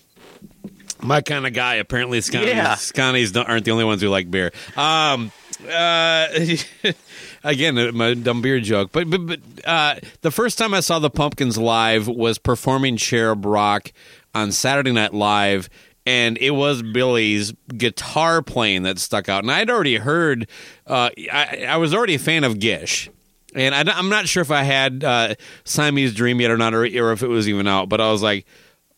My kind of guy. Apparently, Sconnies, Yeah. Sconnies don't- aren't the only ones who like beer. Um, uh, again, my dumb beer joke. But but, but uh, the first time I saw the Pumpkins live was performing Cherub Rock on Saturday Night Live. And it was Billy's guitar playing that stuck out. And I'd already heard, uh, I, I was already a fan of Gish. And I, am not sure if I had uh, Siamese Dream yet or not, or, or if it was even out. But I was like,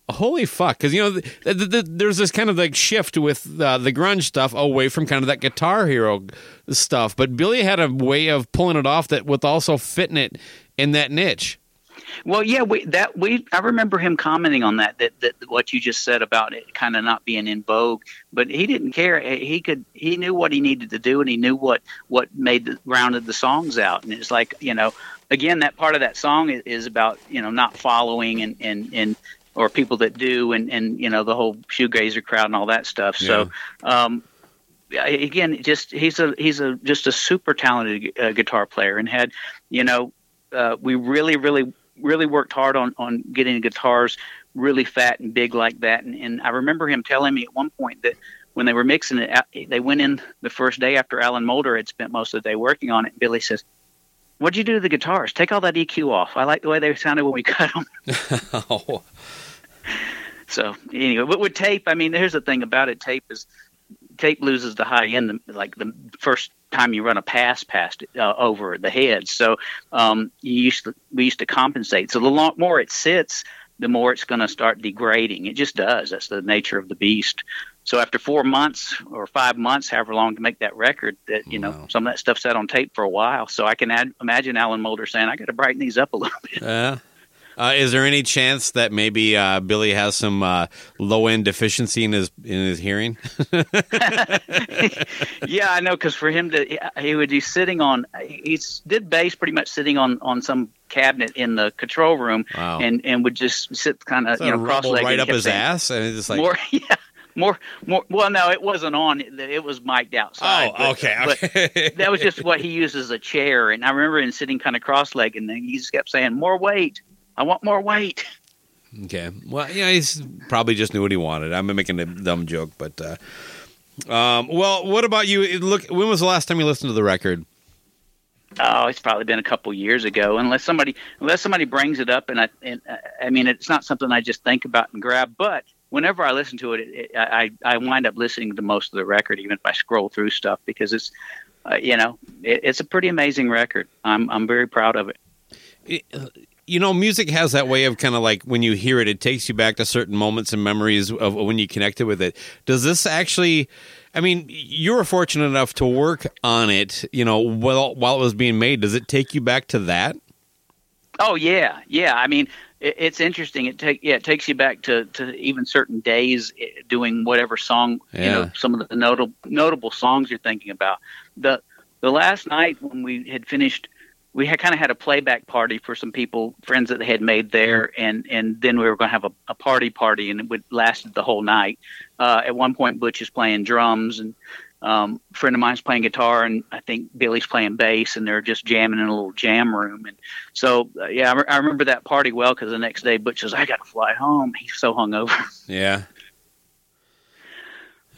holy fuck because you know th- th- th- there's this kind of like shift with uh, the grunge stuff away from kind of that guitar hero stuff but billy had a way of pulling it off that with also fitting it in that niche Well, yeah, we that we I remember him commenting on that that, that what you just said about it kind of not being in vogue, but he didn't care. He could he knew what he needed to do, and he knew what what made the rounded the songs out. And it's like you know, again, that part of that song is, is about you know not following and and and or people that do, and and you know the whole shoegazer crowd and all that stuff. So. um again, just he's a he's a just a super talented uh, guitar player, and had you know uh, we really really really worked hard on on getting guitars really fat and big like that. And, and I remember him telling me at one point that when they were mixing it, they went in the first day after Alan Moulder had spent most of the day working on it. Billy says, "What'd you do to the guitars? Take all that EQ off. I like the way they sounded when we cut them." oh So anyway, but with tape, I mean, here's the thing about it: tape is tape loses the high end, like the first time you run a pass past it, uh, over the head. So um, you used to we used to compensate. So the lo- more it sits, the more it's going to start degrading. It just does. That's the nature of the beast. So after four months or five months, however long to make that record, that you know Wow. some of that stuff sat on tape for a while. So I can imagine Alan Moulder saying, "I got to brighten these up a little bit." yeah uh, is there any chance that maybe uh, Billy has some uh, low end deficiency in his in his hearing? yeah, I know because for him to, he would be sitting on, he did bass pretty much sitting on on some cabinet in the control room, Wow. and and would just sit kind of you know cross-legged. right up his saying, ass, and it's just like more, yeah, more, more. Well, no, it wasn't on. It, was mic'd outside. oh but- okay but that was just what he used as a chair, and I remember him sitting kind of cross-legged, and then he just kept saying, "More weight." I want more weight. Okay. Well, yeah, he's probably just knew what he wanted. I'm making a dumb joke, but uh, um, well, what about you? It- Look, when was the last time you listened to the record? Oh, it's probably been a couple years ago. Unless somebody, unless somebody brings it up, and I, and uh, I mean, it's not something I just think about and grab. But whenever I listen to it, it, it I, I wind up listening to most of the record, even if I scroll through stuff, because it's, uh, you know, it, it's a pretty amazing record. I'm, I'm very proud of it. You know, music has that way of kind of like when you hear it, it takes you back to certain moments and memories of when you connected with it. Does this actually? I mean, you were fortunate enough to work on it. You know, while while it was being made, does it take you back to that? Oh yeah, yeah. I mean, it, it's interesting. It take yeah, it takes you back to, to even certain days eh, doing whatever song you know some of the notable notable songs you're thinking about. The the last night when we had finished, we had kind of had a playback party for some people, friends that they had made there, and and then we were going to have a, a party party, and it would lasted the whole night. Uh, at one point, Butch is playing drums and. Um, a friend of mine's playing guitar, and I think Billy's playing bass, and they're just jamming in a little jam room. And so, uh, yeah, I, re- I remember that party well because the next day Butch says, "I got to fly home." He's so hungover. Yeah.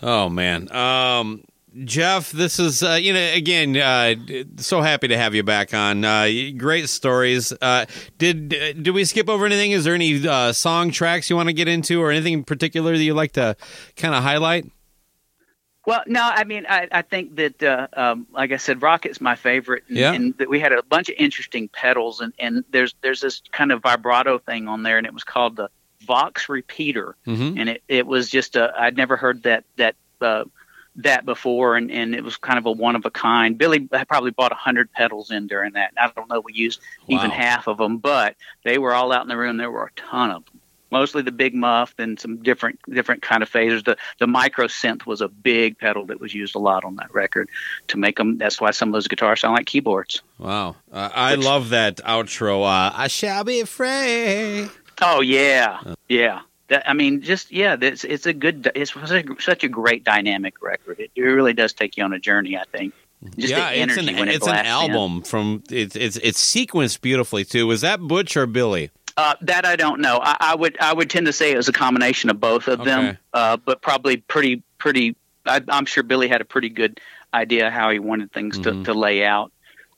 Oh man, um, Jeff, this is uh, you know again uh, so happy to have you back on. Uh, great stories. Uh, did did we skip over anything? Is there any uh, song tracks you want to get into, or anything in particular that you like to kind of highlight? Well, no, I mean, I, I think that, uh, um, like I said, Rocket's my favorite, and, Yeah. and that we had a bunch of interesting pedals, and, and there's there's this kind of vibrato thing on there, and it was called the Vox Repeater, Mhm. and it, it was just a I'd never heard that that uh, that before, and, and it was kind of a one of a kind. Billy probably bought a hundred pedals in during that. I don't know we used even half of them, but they were all out in the room. There were a ton of them. Mostly the big muff and some different different kind of phasers. The the micro synth was a big pedal that was used a lot on that record to make them. That's why some of those guitars sound like keyboards. Wow, uh, I Which- love that outro. Uh, I shall be afraid. Oh yeah, yeah. That, I mean, just yeah. It's it's a good. It's such a, such a great dynamic record. It, it really does take you on a journey. I think. Just yeah, the it's energy an it it's an blasts in. album from it's it's it's sequenced beautifully too. Was that Butch or Billy? Uh, that I don't know. I, I would I would tend to say it was a combination of both of Okay. them, uh, but probably pretty pretty. I, I'm sure Billy had a pretty good idea how he wanted things Mhm. to, to lay out.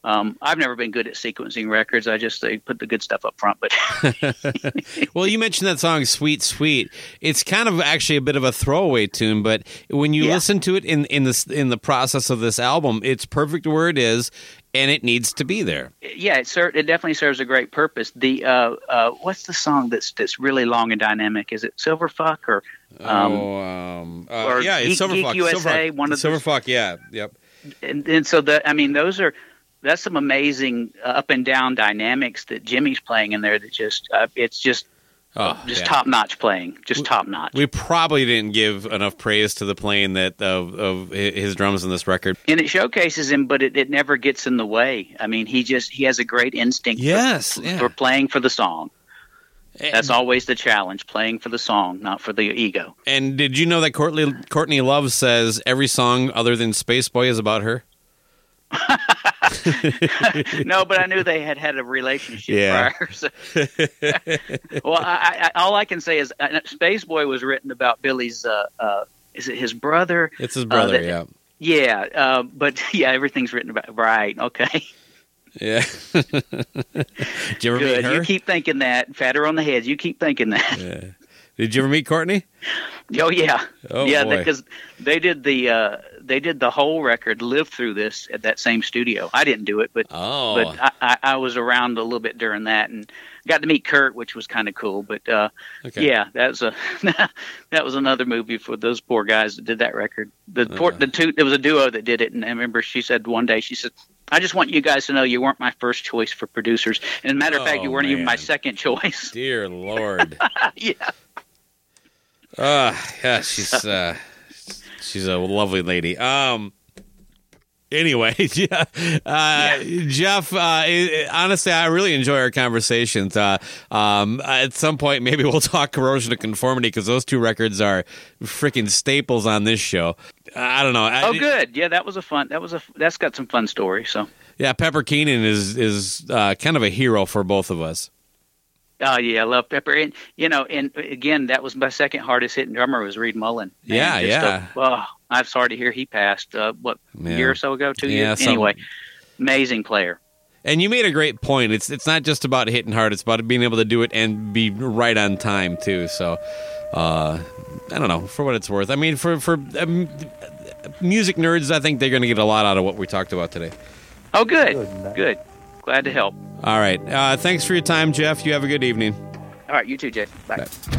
Um, I've never been good at sequencing records. I just they put the good stuff up front. But well, you mentioned that song "Sweet Sweet." It's kind of actually a bit of a throwaway tune, but when you Yeah. listen to it in in this in the process of this album, it's perfect where it is, and it needs to be there. yeah, it ser- it definitely serves a great purpose. The uh, uh, what's the song that's that's really long and dynamic? Is it Silverfuck or um, oh, um, uh, or yeah, it's Geek- Geek Silverfuck. USA, Silverfuck. one of those- Silverfuck. Yeah, yep. and, and so that I mean those are that's some amazing uh, up and down dynamics that Jimmy's playing in there. That just uh, it's just Oh, just yeah. top notch playing, just top notch. We probably didn't give enough praise to the playing that of, of his drums in this record. and it showcases him, but it, it never gets in the way. I mean, he just he has a great instinct Yes, for, yeah. for playing for the song. That's always the challenge: playing for the song, not for the ego. And did you know that Courtney Courtney Love says every song other than Space Boy is about her? no, but I knew they had had a relationship Yeah. prior. So. well, I, I, all I can say is uh, Space Boy was written about Billy's. Uh, uh, is it his brother? It's his brother. that- yeah, Yeah, uh, but yeah, everything's written about right. Okay, yeah. did you ever meet good. her? You keep thinking that. Pat her on the head. You keep thinking that. Yeah. Did you ever meet Courtney? Oh yeah, Oh, yeah. Because they did the uh, they did the whole record live through this at that same studio. I didn't do it, but Oh, but I, I, I was around a little bit during that and got to meet Kurt, which was kind of cool. But uh, okay. yeah, that was a that was another movie for those poor guys that did that record. The poor, Uh. the two there was a duo that did it, and I remember she said one day she said. I just want you guys to know you weren't my first choice for producers. And matter of fact, Oh, you weren't even my second choice. Dear Lord. yeah. Uh, yeah, she's uh, she's a lovely lady. Um. Anyway, yeah, uh, Jeff. Uh, i- honestly, I really enjoy our conversations. Uh, um, at some point, maybe we'll talk corrosion of conformity because those two records are freaking staples on this show. I don't know. I- Oh, good. Yeah, that was a fun. That was a. That's got some fun story. So. Yeah, Pepper Keenan is is uh, kind of a hero for both of us. Oh yeah, I love Pepper. And you know, and again, that was my second hardest hitting drummer was Reed Mullin. And Yeah, just yeah. A, oh, I'm sorry to hear he passed. Uh, what Yeah. a year or so ago, two Yeah, years. some- Anyway, amazing player. And you made a great point. It's it's not just about hitting hard; it's about being able to do it and be right on time too. So, uh, I don't know for what it's worth. I mean, for for um, music nerds, I think they're going to get a lot out of what we talked about today. Oh, good, good. Glad to help. All right, uh, thanks for your time, Jeff. You have a good evening. All right, you too, Jay. Bye. Bye.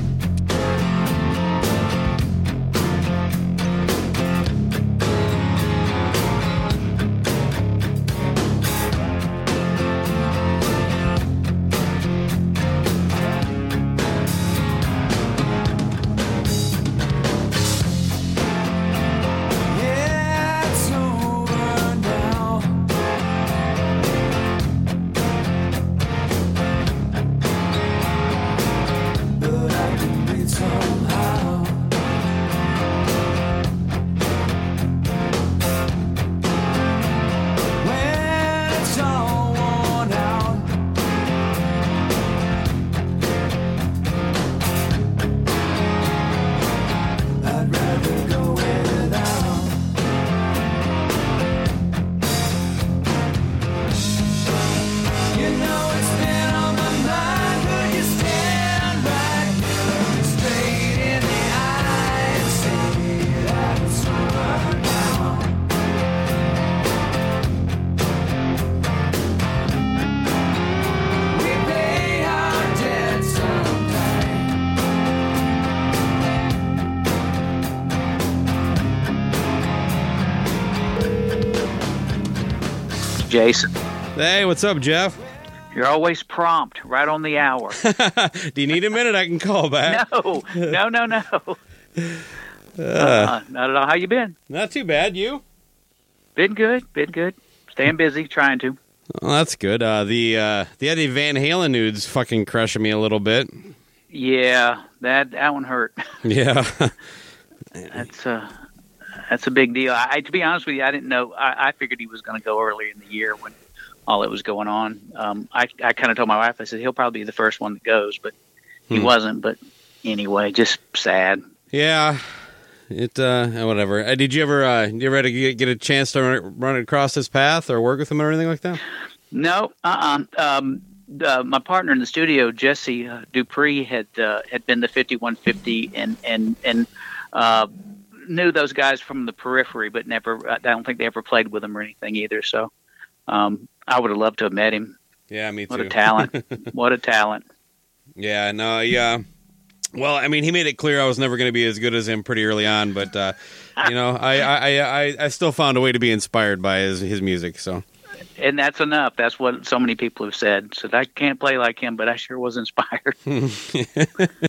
Jason. Hey, what's up, Jeff? You're always prompt, right on the hour. Do you need a minute? I can call back. no, no, no, no. Uh, not at all. How you been? Not too bad. You? Been good. Been good. Staying busy, trying to. Well, that's good. Uh, the uh, the Eddie Van Halen nude's fucking crushing me a little bit. Yeah, that that one hurt. Yeah. That's uh that's a big deal. I to be honest with you, I didn't know. I, I figured he was going to go earlier in the year when all that was going on. Um, I I kind of told my wife, I said he'll probably be the first one that goes, but he Hmm. wasn't. But anyway, just sad. yeah. It uh whatever. Uh, did you ever uh you ever get, get a chance to run, run across his path or work with him or anything like that? No, uh, uh um, uh, my partner in the studio, Jesse uh, Dupree, had uh, had been the 5150 and and and uh, knew those guys from the periphery, but never. I don't think they ever played with him or anything either. So, um, I would have loved to have met him. Yeah, me too. What a talent! what a talent! Yeah, no, yeah. Well, I mean, he made it clear I was never going to be as good as him pretty early on, but uh, you know, I, I, I, I still found a way to be inspired by his his music. So And that's enough. That's what so many people have said. So I can't play like him, but I sure was inspired.